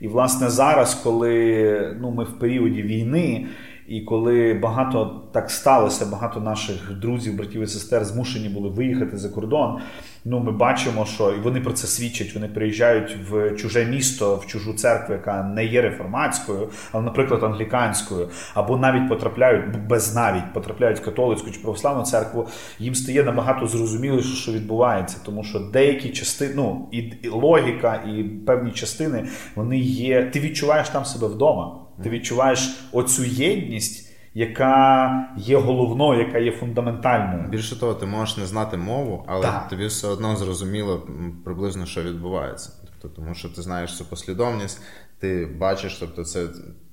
І, власне, зараз, коли ну, ми в періоді війни, і коли багато так сталося, багато наших друзів, братів і сестер змушені були виїхати за кордон. Ну, ми бачимо, що і вони про це свідчать. Вони приїжджають в чуже місто, в чужу церкву, яка не є реформатською, але, наприклад, англіканською, або навіть потрапляють без навіть потрапляють в католицьку чи православну церкву. Їм стає набагато зрозуміліше, що відбувається, тому що деякі частини, ну і, логіка, і певні частини вони є. Ти відчуваєш там себе вдома. Ти відчуваєш оцю єдність. Яка є головною, яка є фундаментальною. Більше того, ти можеш не знати мову, але так. тобі все одно зрозуміло приблизно, що відбувається. Тобто, Тому що ти знаєш цю послідовність, ти бачиш, тобто це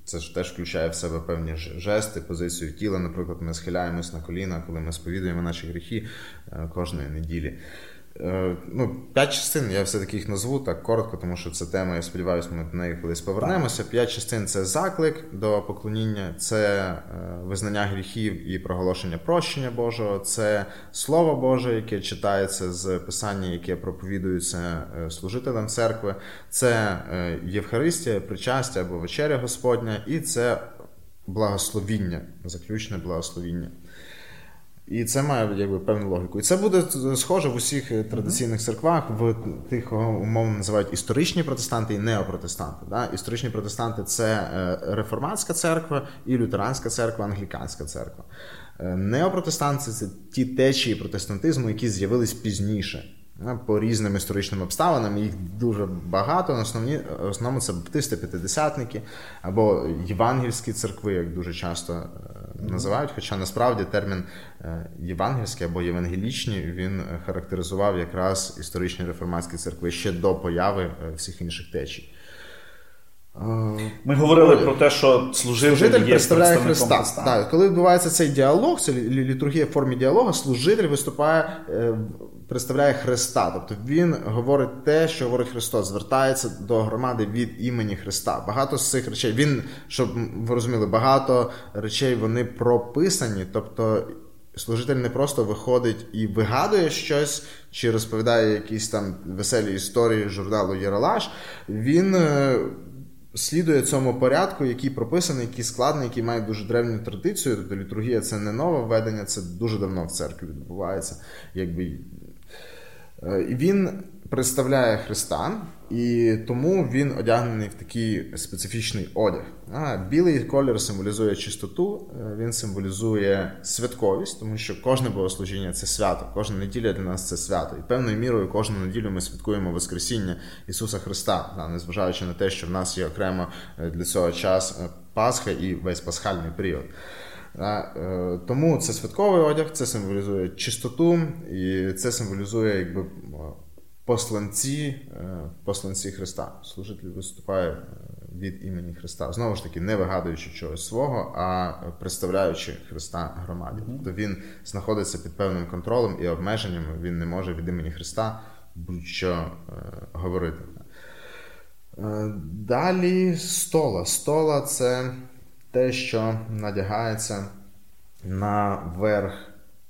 це ж теж включає в себе певні жести, позицію тіла. Наприклад, ми схиляємось на коліна, коли ми сповідуємо наші гріхи е, кожної неділі. Е, ну, П'ять частин, я все-таки їх назву так коротко, тому що це тема, я сподіваюся, ми до неї колись повернемося. П'ять частин це заклик до поклоніння, це е, визнання гріхів і проголошення прощення Божого, це Слово Боже, яке читається з писання, яке проповідується е, служителем церкви, це Євхаристія, причастя або вечеря Господня, і це благословіння, заключне благословіння. І це має якби певну логіку. І це буде схоже в усіх е, традиційних церквах, в тих, кого умовно називають історичні протестанти і неопротестанти. Да? Історичні протестанти це е, реформатська церква і лютеранська церква, англіканська церква. Е, неопротестанти це ті течії протестантизму, які з'явились пізніше. По різним історичним обставинам їх дуже багато. Основні в основному це баптисти, п'ятидесятники або євангельські церкви, як дуже часто називають. Хоча насправді термін е, євангельський або євангелічні він характеризував якраз історичні реформатські церкви ще до появи е, всіх інших течій. Ми говорили про те, що служитель, служитель є представляє Христа. Христа. Так, Коли відбувається цей діалог, це літургія в формі діалогу, служитель виступає, представляє Христа. Тобто він говорить те, що говорить Христос, звертається до громади від імені Христа. Багато з цих речей, він, щоб ви розуміли, багато речей вони прописані. тобто Служитель не просто виходить і вигадує щось, чи розповідає якісь там веселі історії журналу Єралаш. Він е, слідує цьому порядку, який прописаний, який складний, який має дуже древню традицію. Тобто літургія це не нове введення, це дуже давно в церкві відбувається. Якби він представляє Христа, і тому він одягнений в такий специфічний одяг. Білий колір символізує чистоту, е, він символізує святковість, тому що кожне богослужіння це свято, кожна неділя для нас це свято. І певною мірою кожну неділю ми святкуємо Воскресіння Ісуса Христа, незважаючи на те, що в нас є окремо е, для цього час е, Пасха і весь пасхальний період. Тому це святковий одяг, це символізує чистоту, і це символізує якби посланці е, посланці Христа. Служитель виступає е, від імені Христа. Знову ж таки, не вигадуючи чогось свого, а представляючи Христа громаді. Тобто він знаходиться під певним контролем і обмеженнями. Він не може від імені Христа будь-що е, говорити. Далі стола. Стола це те, що надягається на верх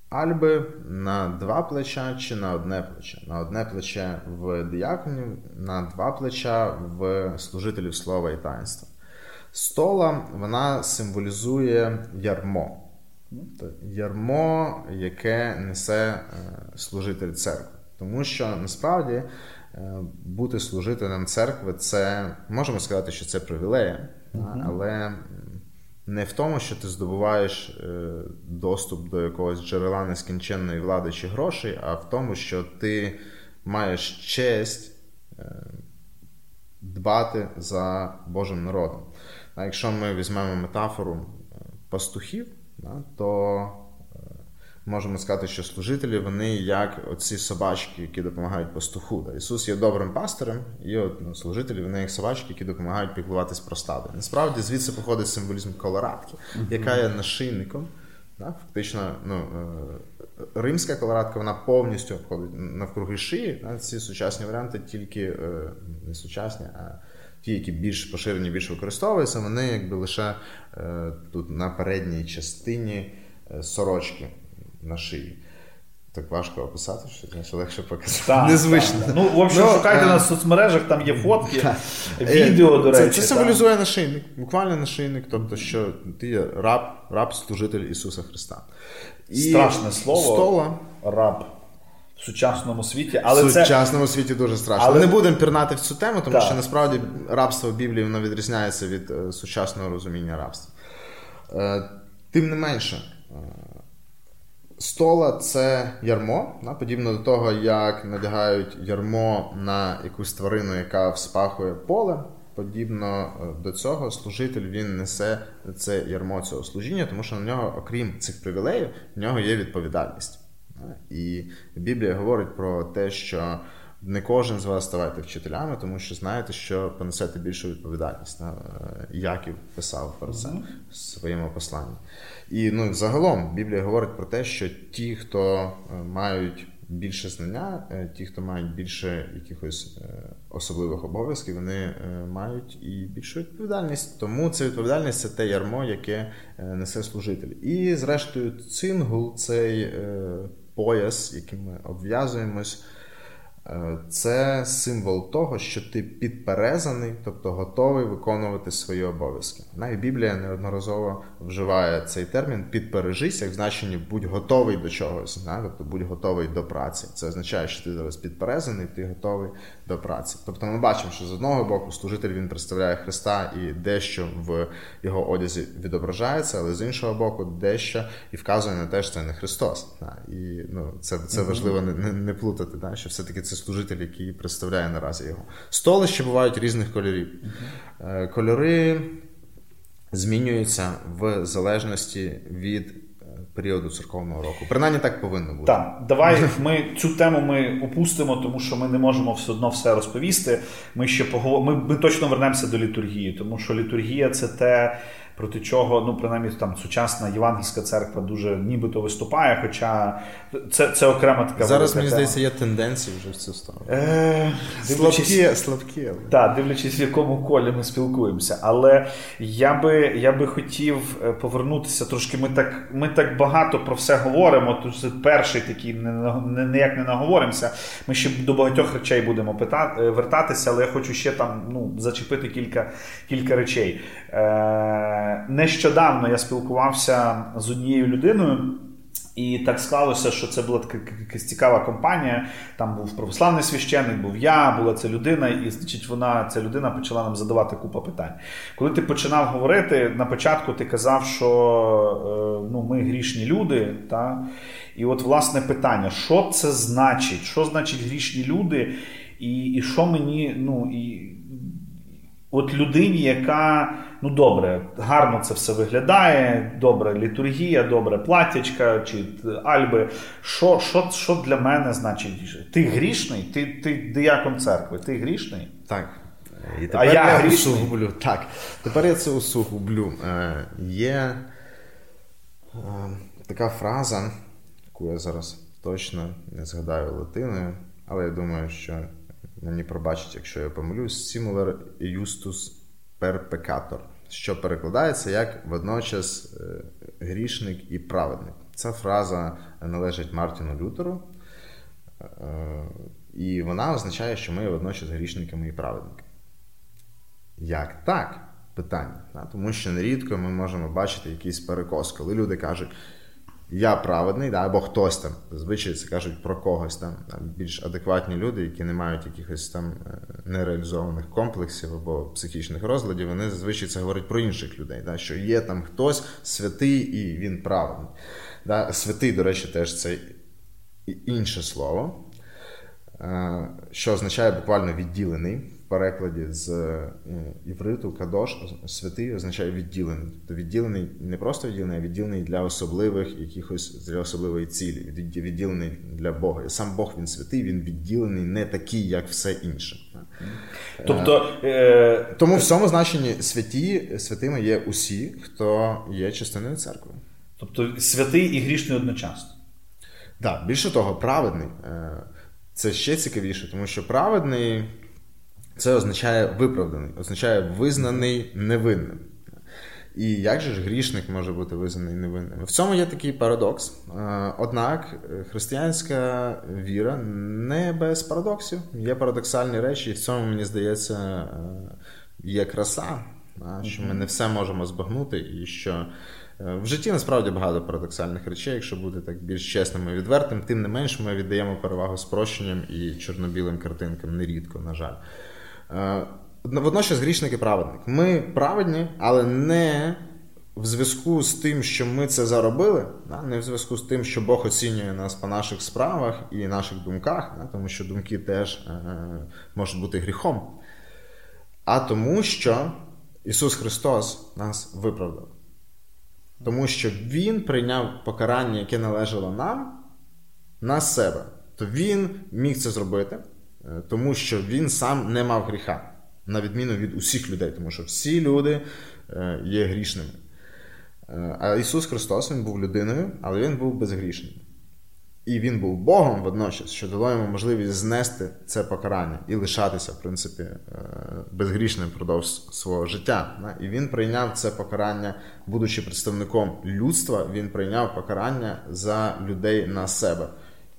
Альби на два плеча чи на одне плече. На одне плече в дияконів, на два плеча в служителів слова і таїнства. Стола вона символізує ярмо. Ярмо, яке несе е, служитель церкви. Тому що насправді е, бути служителем церкви це можемо сказати, що це привілея, але не в тому, що ти здобуваєш е, доступ до якогось джерела нескінченної влади чи грошей, а в тому, що ти маєш честь е, дбати за Божим народом. А якщо ми візьмемо метафору е, пастухів, то можемо сказати, що служителі вони як оці собачки, які допомагають пастуху. Ісус є добрим пастирем, і от ну, служителі вони як собачки, які допомагають піклуватись про стадо. Насправді звідси походить символізм колорадки, яка є нашийником. Да? Фактично, ну, е, римська колорадка вона повністю обходить навкруги шиї. Да? Ці сучасні варіанти тільки е, не сучасні, а ті, які більш поширені, більш використовуються, вони якби лише е, тут на передній частині сорочки на шиї. Так важко описати, що це легше показати. Так, Незвично. Так. Ну, в общем, ну, шукайте е... на соцмережах, там є фотки, так. відео, до речі. Це, це символізує нашийник, буквально нашийник, тобто, що ти є раб, раб, служитель Ісуса Христа. І Страшне слово. Стола. Раб. В сучасному світі, але в сучасному це... світі дуже страшно. Але не будемо пірнати в цю тему, тому так. що насправді рабство в Біблії воно відрізняється від е, сучасного розуміння рабства. Е, тим не менше, Стола це ярмо, подібно до того, як надягають ярмо на якусь тварину, яка вспахує поле. Подібно е, до цього служитель він несе це ярмо цього служіння, тому що на нього, окрім цих привілеїв, в нього є відповідальність. І Біблія говорить про те, що не кожен з вас ставайте вчителями, тому що знаєте, що понесете більшу відповідальність. Е, Яків писав про це в своєму посланні. І ну, загалом Біблія говорить про те, що ті, хто е, мають більше знання, е, ті, хто мають більше якихось особливих обов'язків, вони мають і більшу відповідальність. Тому ця відповідальність це те ярмо, яке несе служитель. І, зрештою, цингул цей пояс, яким ми обв'язуємось. Е, це символ того, що ти підперезаний, тобто готовий виконувати свої обов'язки. Навіть Біблія неодноразово вживає цей термін підпережись, як в значенні будь готовий до чогось, тобто будь готовий до праці. Це означає, що ти зараз підперезаний, ти готовий до праці. Тобто ми бачимо, що з одного боку служитель він представляє Христа і дещо в його одязі відображається, але з іншого боку, дещо і вказує на те, що це не Христос. І ну, це це важливо не не, не плутати, що все-таки це служитель, який представляє наразі його. Столи ще бувають різних кольорів. Uh-huh. Кольори змінюється в залежності від періоду церковного року. Принаймні так повинно бути. Так, давай ми цю тему ми опустимо, тому що ми не можемо все одно все розповісти. Ми ще поговоримо. Ми, ми точно вернемося до літургії, тому що літургія це те проти чого, ну принаймні там сучасна євангельська церква дуже нібито виступає. Хоча це це окрема така зараз. Мені здається, є тенденції вже в цю сторону. Е, Слабкі, слабкі. Але... Так, дивлячись, в якому колі ми спілкуємося. Але я би я би хотів е, повернутися трошки. Ми так ми так багато про все говоримо. Тут це перший такий не, ніяк не наговоримося. Ми ще до багатьох речей будемо питати, е, вертатися, але я хочу ще там ну, зачепити кілька кілька речей. Е, Нещодавно я спілкувався з однією людиною. І так склалося, що це була така якась цікава компанія. Там був православний священник, був я, була ця людина, і значить, вона, ця людина почала нам задавати купу питань. Коли ти починав говорити, на початку ти казав, що е, ну, ми грішні люди. Та? І от власне питання: що це значить? Що значить грішні люди? І і що мені, ну, і От людині, яка, ну добре, гарно це все виглядає, добре літургія, добре платячка чи альби. Що що, що для мене значить? Ти грішний? Ти ти диякон церкви, ти грішний? Так. І тепер а я, я усугублю. Так, тепер я це усугублю. Е, Є е, така фраза, яку я зараз точно не згадаю латиною, але я думаю, що мені пробачить, якщо я помилюсь, similar justus per peccator, що перекладається як водночас е, грішник і праведник. Ця фраза належить Мартіну Лютеру, е, і вона означає, що ми водночас грішниками і праведниками. Як так? Питання. Тому що нерідко ми можемо бачити якийсь перекос, коли люди кажуть, я праведний, да, або хтось там. Зазвичай це кажуть про когось там, більш адекватні люди, які не мають якихось там е, нереалізованих комплексів або психічних розладів, вони зазвичай це говорять про інших людей, да, що є там хтось святий і він праведний. Да. Святий, до речі, теж це інше слово, е, що означає буквально відділений перекладі з е, івриту кадош святий означає відділений. Тобто відділений не просто відділений, а відділений для особливих якихось для особливої цілі, відділений для Бога. І сам Бог він святий, він відділений не такий, як все інше. Тобто, е... Тому в цьому значенні святі святими є усі, хто є частиною церкви. Тобто святий і грішний одночасно. Так, більше того, праведний. Е, це ще цікавіше, тому що праведний це означає виправданий, означає визнаний невинним. І як же ж грішник може бути визнаний невинним? В цьому є такий парадокс. Е, однак християнська віра не без парадоксів. Є парадоксальні речі, і в цьому, мені здається, е, є краса, що ми не все можемо збагнути, і що е, в житті насправді багато парадоксальних речей, якщо бути так більш чесним і відвертим, тим не менш ми віддаємо перевагу спрощенням і чорно-білим картинкам нерідко, на жаль. Е, водночас грішник і праведник. Ми праведні, але не в зв'язку з тим, що ми це заробили, не в зв'язку з тим, що Бог оцінює нас по наших справах і наших думках, тому що думки теж е, можуть бути гріхом. А тому, що Ісус Христос нас виправдав. Тому що Він прийняв покарання, яке належало нам, на себе. То Він міг це зробити. Е, тому що він сам не мав гріха, на відміну від усіх людей, тому що всі люди е, є грішними. Е, а Ісус Христос Він був людиною, але Він був безгрішним. І Він був Богом водночас, що дало йому можливість знести це покарання і лишатися, в принципі, безгрішним впродовж свого життя. І він прийняв це покарання, будучи представником людства, він прийняв покарання за людей на себе.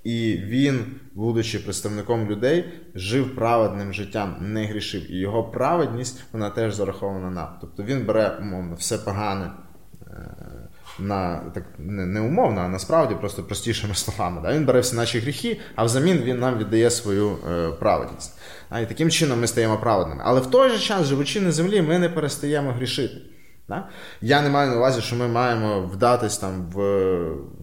І він, будучи представником людей, жив праведним життям, не грішив. І його праведність вона теж зарахована на. Тобто він бере умовно все погане е, на так не, умовно, а насправді просто простішими словами. Да? Він бере всі наші гріхи, а взамін він нам віддає свою е, праведність. А, І таким чином ми стаємо праведними. Але в той же час, живучи на землі, ми не перестаємо грішити. Да? Я не маю на увазі, що ми маємо вдатись там в,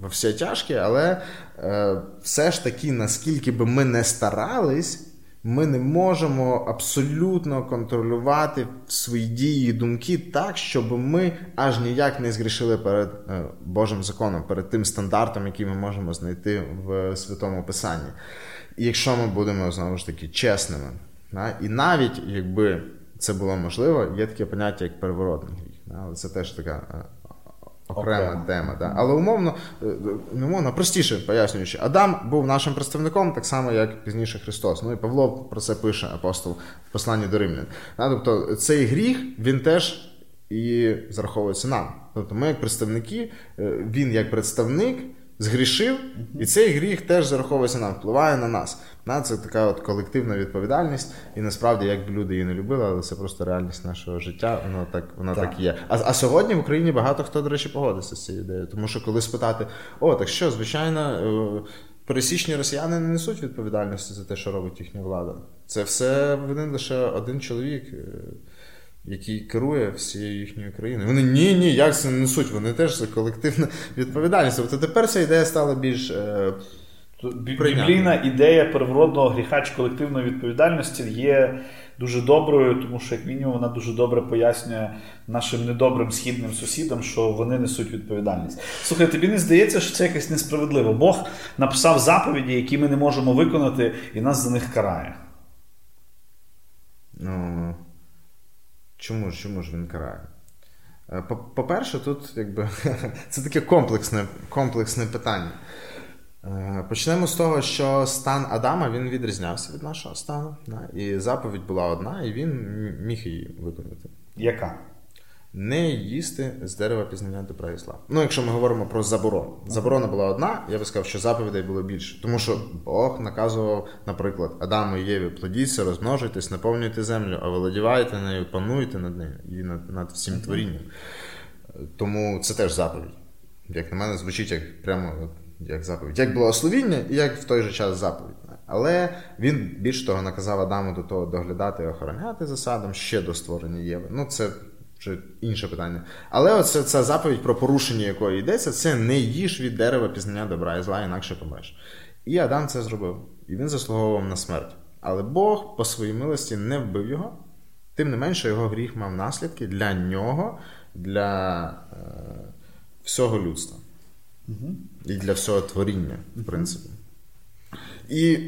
в все тяжке, але е, все ж таки, наскільки би ми не старались, ми не можемо абсолютно контролювати свої дії і думки так, щоб ми аж ніяк не згрішили перед е, Божим законом, перед тим стандартом, який ми можемо знайти в святому писанні. І якщо ми будемо знову ж таки чесними, і навіть якби це було можливо, є таке поняття як переворотний гріх. Але це теж така е, окрема okay. тема. Да? Але умовно, е, умовно, простіше пояснюючи, Адам був нашим представником, так само, як пізніше Христос. Ну і Павло про це пише апостол в посланні до Римлян. Да? Тобто цей гріх він теж і зараховується нам. Тобто, ми, як представники, е, він як представник згрішив, і цей гріх теж зараховується нам, впливає на нас. На Це така от колективна відповідальність, і насправді, як би люди її не любили, але це просто реальність нашого життя, воно так воно так. так є. А а сьогодні в Україні багато хто, до речі, погодиться з цією ідеєю. Тому що коли спитати, о, так що, звичайно, е, пересічні росіяни не несуть відповідальності за те, що робить їхня влада. Це все винен лише один чоловік. Який керує всією їхньою країною. Вони ні, ні, як це не несуть, вони теж це колективна відповідальність. Тобто тепер ця ідея стала більш. Е, Біблійна ідея переворотного гріха чи колективної відповідальності є дуже доброю, тому що, як мінімум, вона дуже добре пояснює нашим недобрим східним сусідам, що вони несуть відповідальність. Слухай, тобі не здається, що це якось несправедливо. Бог написав заповіді, які ми не можемо виконати, і нас за них карає. Ну, Чому ж чому ж він карає? Е, по-перше, тут якби це таке комплексне комплексне питання. Е, почнемо з того, що стан Адама він відрізнявся від нашого стану. І заповідь була одна, і він міг її виконати. Яка? Не їсти з дерева пізнання добра і зла. Ну, якщо ми говоримо про заборону. Заборона була одна, я би сказав, що заповідей було більше. Тому що Бог наказував, наприклад, Адаму і Єві, плодіться, розмножуйтесь, наповнюйте землю, а володівайте нею, пануйте над нею і над, над всім творінням. Тому це теж заповідь. Як на мене, звучить як прямо як заповідь. Як благословіння і як в той же час заповідь. Але він більш того наказав Адаму до того доглядати і охороняти за садом ще до створення Єви. Ну, це вже інше питання. Але оце ця заповідь про порушення якої йдеться, це не їж від дерева пізнання добра і зла, інакше помреш. І Адам це зробив. І він заслуговував на смерть. Але Бог по своїй милості не вбив його, тим не менше, його гріх мав наслідки для нього, для е, всього людства. Угу. І для всього творіння, в принципі. І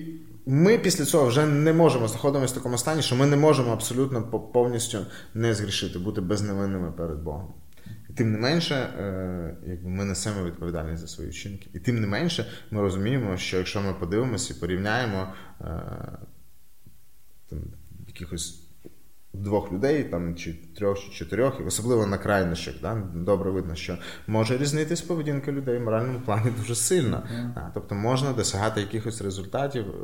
ми після цього вже не можемо знаходимося в такому стані, що ми не можемо абсолютно повністю не згрішити, бути безневинними перед Богом. І тим не менше, е, якби ми несемо відповідальність за свої вчинки. І тим не менше, ми розуміємо, що якщо ми подивимося і порівняємо е, там, якихось двох людей, там чи трьох чи чотирьох, і особливо на крайнощах, да, добре видно, що може різнитись поведінка людей в моральному плані дуже сильно. Mm. Тобто можна досягати якихось результатів е,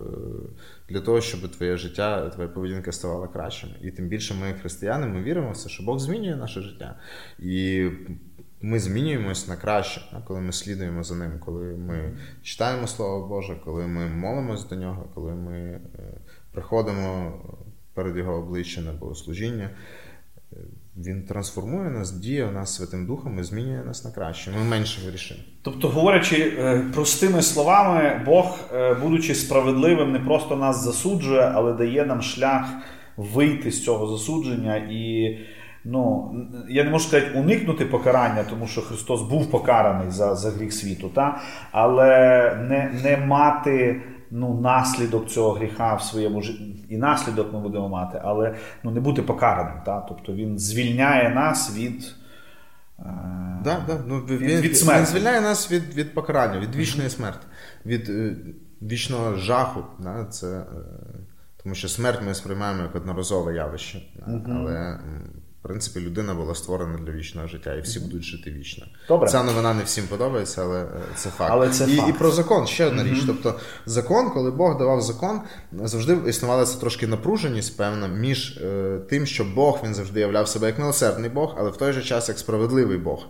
для того, щоб твоє життя, твоя поведінка ставала кращим. І тим більше ми, християни, ми віримо в це, що Бог змінює наше життя. І ми змінюємось на краще, коли ми слідуємо за ним, коли ми читаємо Слово Боже, коли ми молимось до нього, коли ми е, приходимо перед його обличчям на богослужіння. Він трансформує нас, діє в нас Святим Духом і змінює нас на краще. Ми менше вирішимо. Тобто, говорячи е, простими словами, Бог, е, будучи справедливим, не просто нас засуджує, але дає нам шлях вийти з цього засудження. І ну, я не можу сказати уникнути покарання, тому що Христос був покараний за за гріх світу, та? але не, не мати ну, наслідок цього гріха в своєму житті. І наслідок ми будемо мати, але ну, не бути покараним. Та? Тобто він звільняє нас від. Е, да, да. Ну, від, від, від смерті. Він звільняє нас від від покарання, від вічної смерті, від е, вічного жаху. Да? Це, е, Тому що смерть ми сприймаємо як одноразове явище. Да? Але в принципі, людина була створена для вічного життя, і всі mm-hmm. будуть жити вічно. Добре. Ця новина не всім подобається, але е, це факт. Але це і, факт. і про закон ще одна mm-hmm. річ. Тобто, закон, коли Бог давав закон, завжди існувала це трошки напруженість, певна, між е, тим, що Бог він завжди являв себе як милосердний Бог, але в той же час як справедливий Бог.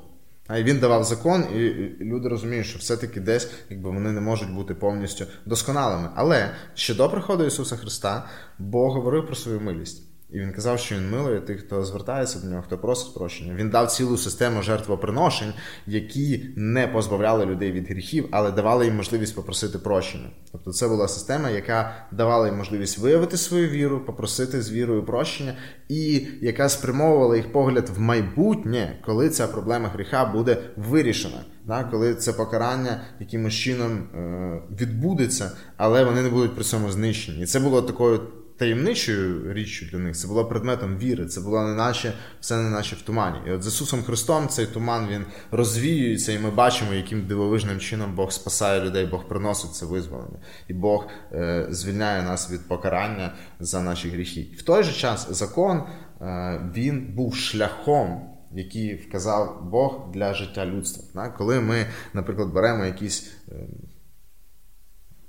А він давав закон, і люди розуміють, що все-таки десь якби вони не можуть бути повністю досконалими. Але ще до приходу Ісуса Христа Бог говорив про свою милість. І він казав, що він милує тих, хто звертається до нього, хто просить прощення. Він дав цілу систему жертвоприношень, які не позбавляли людей від гріхів, але давали їм можливість попросити прощення. Тобто, це була система, яка давала їм можливість виявити свою віру, попросити з вірою прощення, і яка спрямовувала їх погляд в майбутнє, коли ця проблема гріха буде вирішена. Коли це покарання якимось чином е, відбудеться, але вони не будуть при цьому знищені. І це було такою таємничою річчю для них, це було предметом віри, це було не наче все не наче в тумані. І от з Ісусом Христом цей туман він розвіюється, і ми бачимо, яким дивовижним чином Бог спасає людей, Бог приносить це визволення, і Бог е, звільняє нас від покарання за наші гріхи. В той же час закон е, він був шляхом. Який вказав Бог для життя людства. Коли ми, наприклад, беремо якийсь е,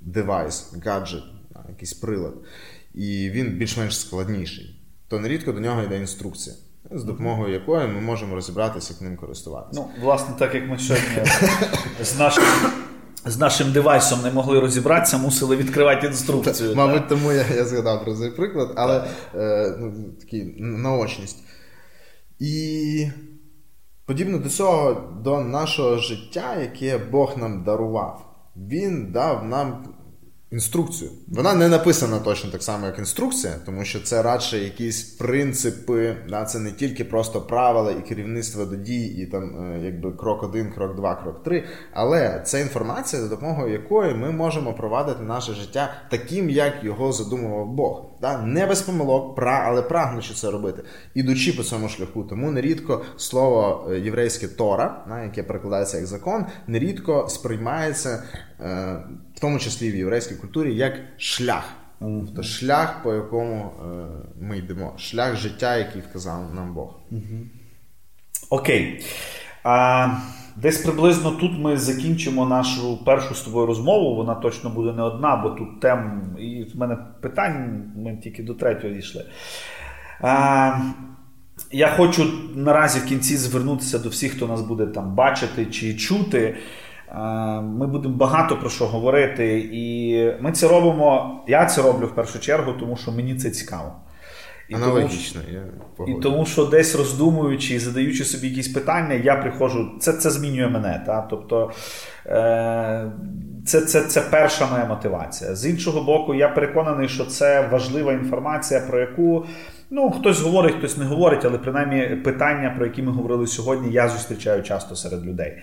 девайс, гаджет, якийсь прилад, і він більш-менш складніший, то нерідко до нього йде інструкція, з допомогою якої ми можемо розібратися, як ним користуватися. Ну, власне, так як ми сьогодні з нашим. З нашим девайсом не могли розібратися, мусили відкривати інструкцію. Так, мабуть, тому я я згадав про цей приклад, але е, ну, такий наочність. І подібно до цього, до нашого життя, яке Бог нам дарував, Він дав нам інструкцію. Вона не написана точно так само, як інструкція, тому що це радше якісь принципи, да, це не тільки просто правила і керівництво до дій, і там е, якби крок один, крок два, крок три. Але це інформація, за допомогою якої ми можемо провадити наше життя таким, як його задумував Бог. Да? Не без помилок, але прагнучи це робити, ідучи по цьому шляху. Тому нерідко слово е, єврейське Тора, да, яке перекладається як закон, нерідко сприймається. Е, в тому числі в єврейській культурі, як шлях. Тобто шлях, по якому е, ми йдемо, шлях життя, який вказав нам Бог. Окей. А, Десь приблизно тут ми закінчимо нашу першу з тобою розмову. Вона точно буде не одна, бо тут тем. І в мене питань, ми тільки до третього дійшли. А, Я хочу наразі в кінці звернутися до всіх, хто нас буде там бачити чи чути. Ми будемо багато про що говорити, і ми це робимо. Я це роблю в першу чергу, тому що мені це цікаво. І Аналогічно, тому, я І тому, що десь роздумуючи і задаючи собі якісь питання, я приходжу. Це це змінює мене. Та? Тобто е, це, це, це перша моя мотивація. З іншого боку, я переконаний, що це важлива інформація, про яку. Ну, хтось говорить, хтось не говорить, але принаймні питання, про які ми говорили сьогодні, я зустрічаю часто серед людей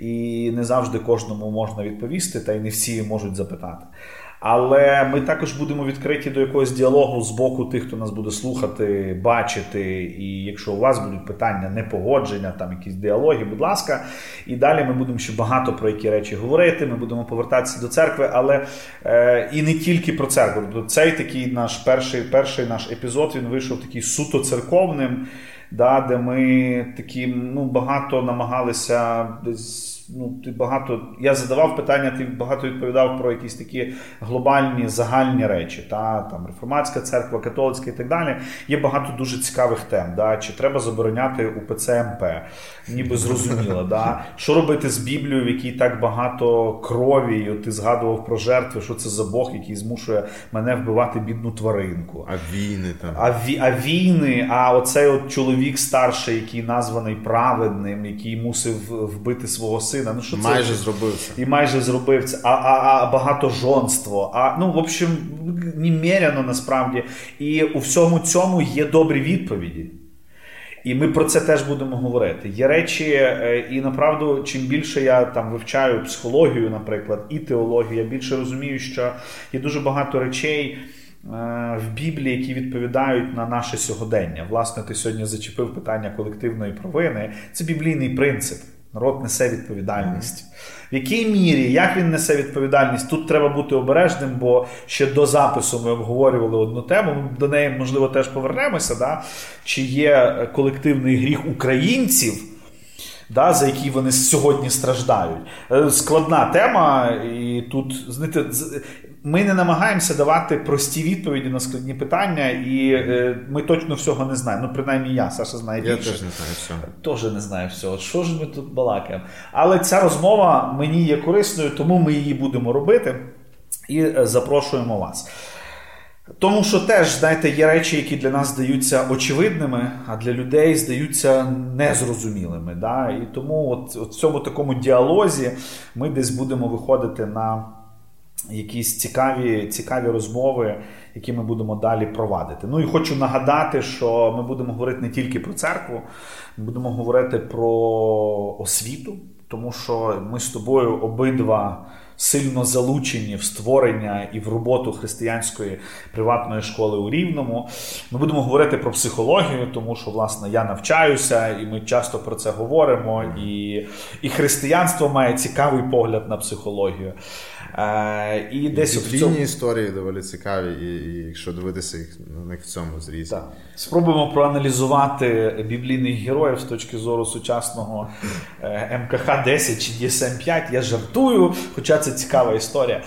і не завжди кожному можна відповісти, та й не всі можуть запитати. Але ми також будемо відкриті до якогось діалогу з боку тих, хто нас буде слухати, бачити. І якщо у вас будуть питання, непогодження, там якісь діалоги, будь ласка. І далі ми будемо ще багато про які речі говорити. Ми будемо повертатися до церкви, але е, і не тільки про церкву. Тобто цей такий наш перший перший наш епізод він вийшов такий суто церковним, да, де ми такі ну, багато намагалися десь ну, ти багато. Я задавав питання, ти багато відповідав про якісь такі глобальні загальні речі. Та, там Реформатська церква, католицька і так далі. Є багато дуже цікавих тем. Да? Чи треба забороняти УПЦ МП? Ніби зрозуміло. Да? Що робити з Біблією, в якій так багато крові? І от Ти згадував про жертви, що це за Бог, який змушує мене вбивати бідну тваринку. А війни там. А ві, а війни, а оцей от чоловік старший, який названий праведним, який мусив вбити свого сина сина. Ну, що Майже зробив це. І майже зробив це. А а, а багатожонство. А, ну, в общем, немеряно насправді. І у всьому цьому є добрі відповіді. І ми про це теж будемо говорити. Є речі, е, і направду, чим більше я там вивчаю психологію, наприклад, і теологію, я більше розумію, що є дуже багато речей. Е, в Біблії, які відповідають на наше сьогодення. Власне, ти сьогодні зачепив питання колективної провини. Це біблійний принцип. Народ несе відповідальність. В якій мірі, як він несе відповідальність, тут треба бути обережним, бо ще до запису ми обговорювали одну тему. Ми до неї, можливо, теж повернемося. Да? Чи є колективний гріх українців, да, за який вони сьогодні страждають? Е, складна тема, і тут знаєте, ми не намагаємося давати прості відповіді на складні питання, і е, ми точно всього не знаємо. Ну, принаймні, я Саша знає більше. Я теж не знаю всього. Теж не знаю всього. Що ж ми тут балакаємо? Але ця розмова мені є корисною, тому ми її будемо робити і е, запрошуємо вас. Тому що теж, знаєте, є речі, які для нас здаються очевидними, а для людей здаються незрозумілими. Да? І тому от, от в цьому такому діалозі ми десь будемо виходити на якісь цікаві цікаві розмови, які ми будемо далі провадити. Ну і хочу нагадати, що ми будемо говорити не тільки про церкву, ми будемо говорити про освіту, тому що ми з тобою обидва сильно залучені в створення і в роботу християнської приватної школи у Рівному. Ми будемо говорити про психологію, тому що, власне, я навчаюся, і ми часто про це говоримо. І, І християнство має цікавий погляд на психологію. Е, і десь в цьому... історії доволі цікаві, і, і якщо дивитися їх на них в цьому зрізі. Так. Спробуємо проаналізувати біблійних героїв з точки зору сучасного е, МКХ 10 чи DSM 5 Я жартую, хоча це цікава історія.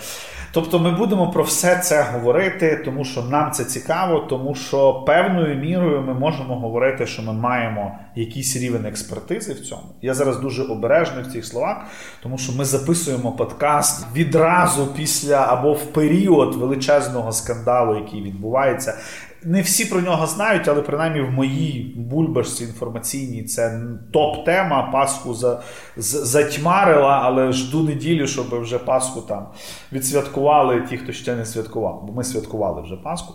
Тобто ми будемо про все це говорити, тому що нам це цікаво, тому що певною мірою ми можемо говорити, що ми маємо якийсь рівень експертизи в цьому. Я зараз дуже обережний в цих словах, тому що ми записуємо подкаст відразу після або в період величезного скандалу, який відбувається. Не всі про нього знають, але принаймні в моїй бульбашці інформаційній це топ-тема. Пасху за, за, затьмарила, але жду неділю, щоб вже Пасху там відсвяткували ті, хто ще не святкував. Бо ми святкували вже Пасху.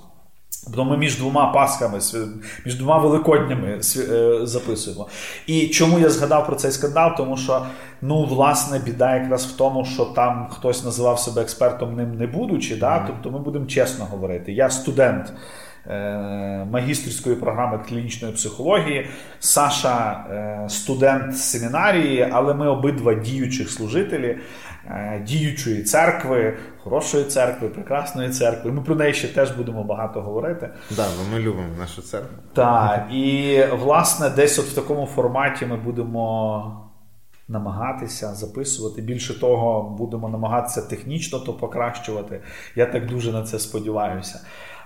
Бо ми між двома Пасхами, між двома Великоднями е, записуємо. І чому я згадав про цей скандал? Тому що, ну, власне, біда якраз в тому, що там хтось називав себе експертом ним не будучи. Да? Тобто ми будемо чесно говорити. Я студент. Е, магістрської програми клінічної психології. Саша е, студент семінарії, але ми обидва діючих служителі е, діючої церкви, хорошої церкви, прекрасної церкви. Ми про неї ще теж будемо багато говорити. Да, ми любимо нашу церкву. Так, і власне, десь от в такому форматі ми будемо. Намагатися записувати. Більше того, будемо намагатися технічно то покращувати. Я так дуже на це сподіваюся.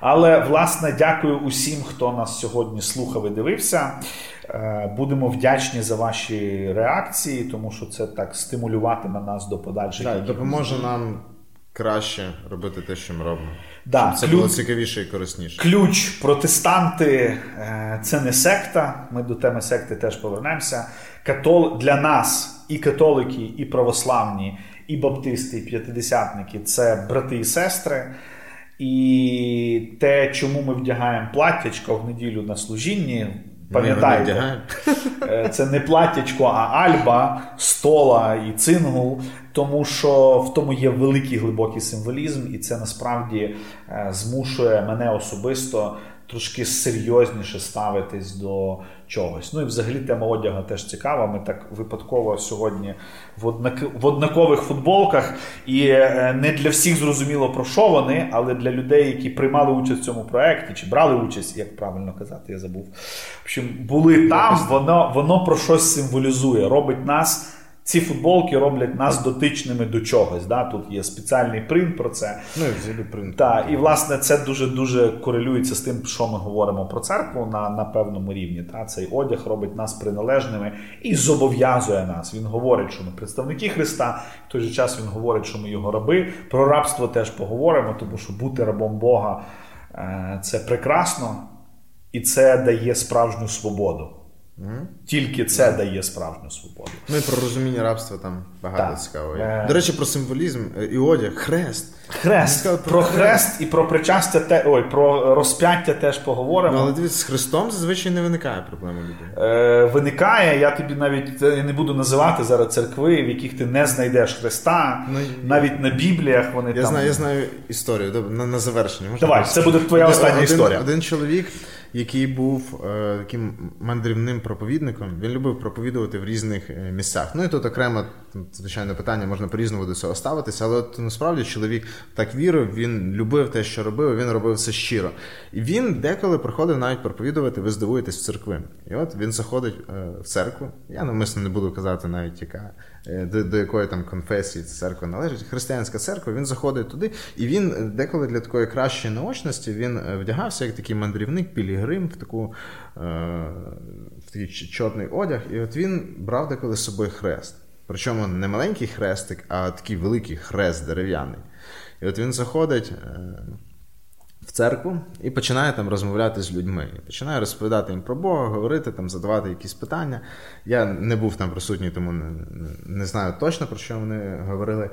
Але, власне, дякую усім, хто нас сьогодні слухав і дивився. Е, будемо вдячні за ваші реакції, тому що це так стимулюватиме нас до подальших. Так, Допоможе нам краще робити те, що ми робимо. Да, Щоб Це ключ, було цікавіше і корисніше. Ключ протестанти е, це не секта. Ми до теми секти теж повернемося. Катол... Для нас і католики, і православні, і баптисти, і п'ятидесятники це брати і сестри. І те, чому ми вдягаємо платтячко в неділю на служінні, пам'ятаєте, е, це не платтячко, а альба, стола і цингул, тому що в тому є великий глибокий символізм, і це насправді е, змушує мене особисто трошки серйозніше ставитись до чогось. Ну і взагалі тема одяга теж цікава. Ми так випадково сьогодні в, однак... в однакових футболках, і е, не для всіх зрозуміло про що вони, але для людей, які приймали участь в цьому проєкті, чи брали участь, як правильно казати, я забув. В общем, були там, воно, воно про щось символізує, робить нас. Ці футболки роблять нас дотичними до чогось. Да? Тут є спеціальний принт про це. Ну і взагалі принт. Так, І власне це дуже-дуже корелюється з тим, що ми говоримо про церкву на на певному рівні. Та? Цей одяг робить нас приналежними і зобов'язує нас. Він говорить, що ми представники Христа, в той же час він говорить, що ми його раби. Про рабство теж поговоримо, тому що бути рабом Бога е, це прекрасно і це дає справжню свободу. Mm-hmm. Тільки це mm-hmm. дає справжню свободу. Ну і про розуміння рабства там багато цікаво. Е... До речі, про символізм е, і одяг, хрест. Хрест. Про, про хрест і про причастя те, ой, про розп'яття теж поговоримо. Ну, Але дивіться, з хрестом зазвичай не виникає проблеми людей. Е, Виникає, я тобі навіть я не буду називати зараз церкви, в яких ти не знайдеш хреста. Ну, навіть на Бібліях вони я там. Знаю, я знаю історію. Добре, на, на завершення. Можна Давай, це буде твоя остання один, історія. Один чоловік який був е, таким мандрівним проповідником. Він любив проповідувати в різних е, місцях. Ну і тут окремо, звичайно, питання можна по-різному до цього ставитися, але от насправді чоловік так вірив, він любив те, що робив, він робив це щиро. І він деколи приходив навіть проповідувати, ви здивуєтесь в церкви. І от він заходить е, в церкву. Я навмисно не буду казати навіть яка. Е, до до якої там конфесії ця церква належить, християнська церква, він заходить туди, і він е, деколи для такої кращої наочності він е, вдягався як такий мандрівник, пілігрим в таку в такий чорний одяг. І от він брав деколи з собою хрест. Причому не маленький хрестик, а такий великий хрест дерев'яний. І от він заходить в церкву і починає там розмовляти з людьми. Починає розповідати їм про Бога, говорити, там, задавати якісь питання. Я не був там присутній, тому не, не знаю точно, про що вони говорили.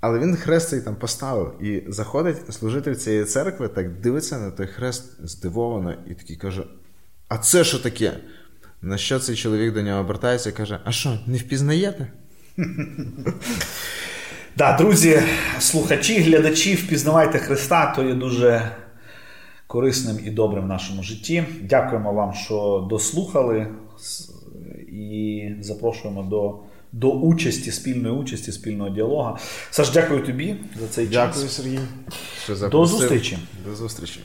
Але він хрест цей там поставив і заходить служитель цієї церкви, так дивиться на той хрест здивовано і такий каже: А це що таке? На що цей чоловік до нього обертається і каже: А що, не впізнаєте? Да, друзі, слухачі, глядачі, впізнавайте Христа, то є дуже корисним і добрим в нашому житті. Дякуємо вам, що дослухали і запрошуємо до до участі, спільної участі, спільного діалогу. Саш, дякую тобі за цей дякую, час. Дякую, Сергій. Що До зустрічі. До зустрічі.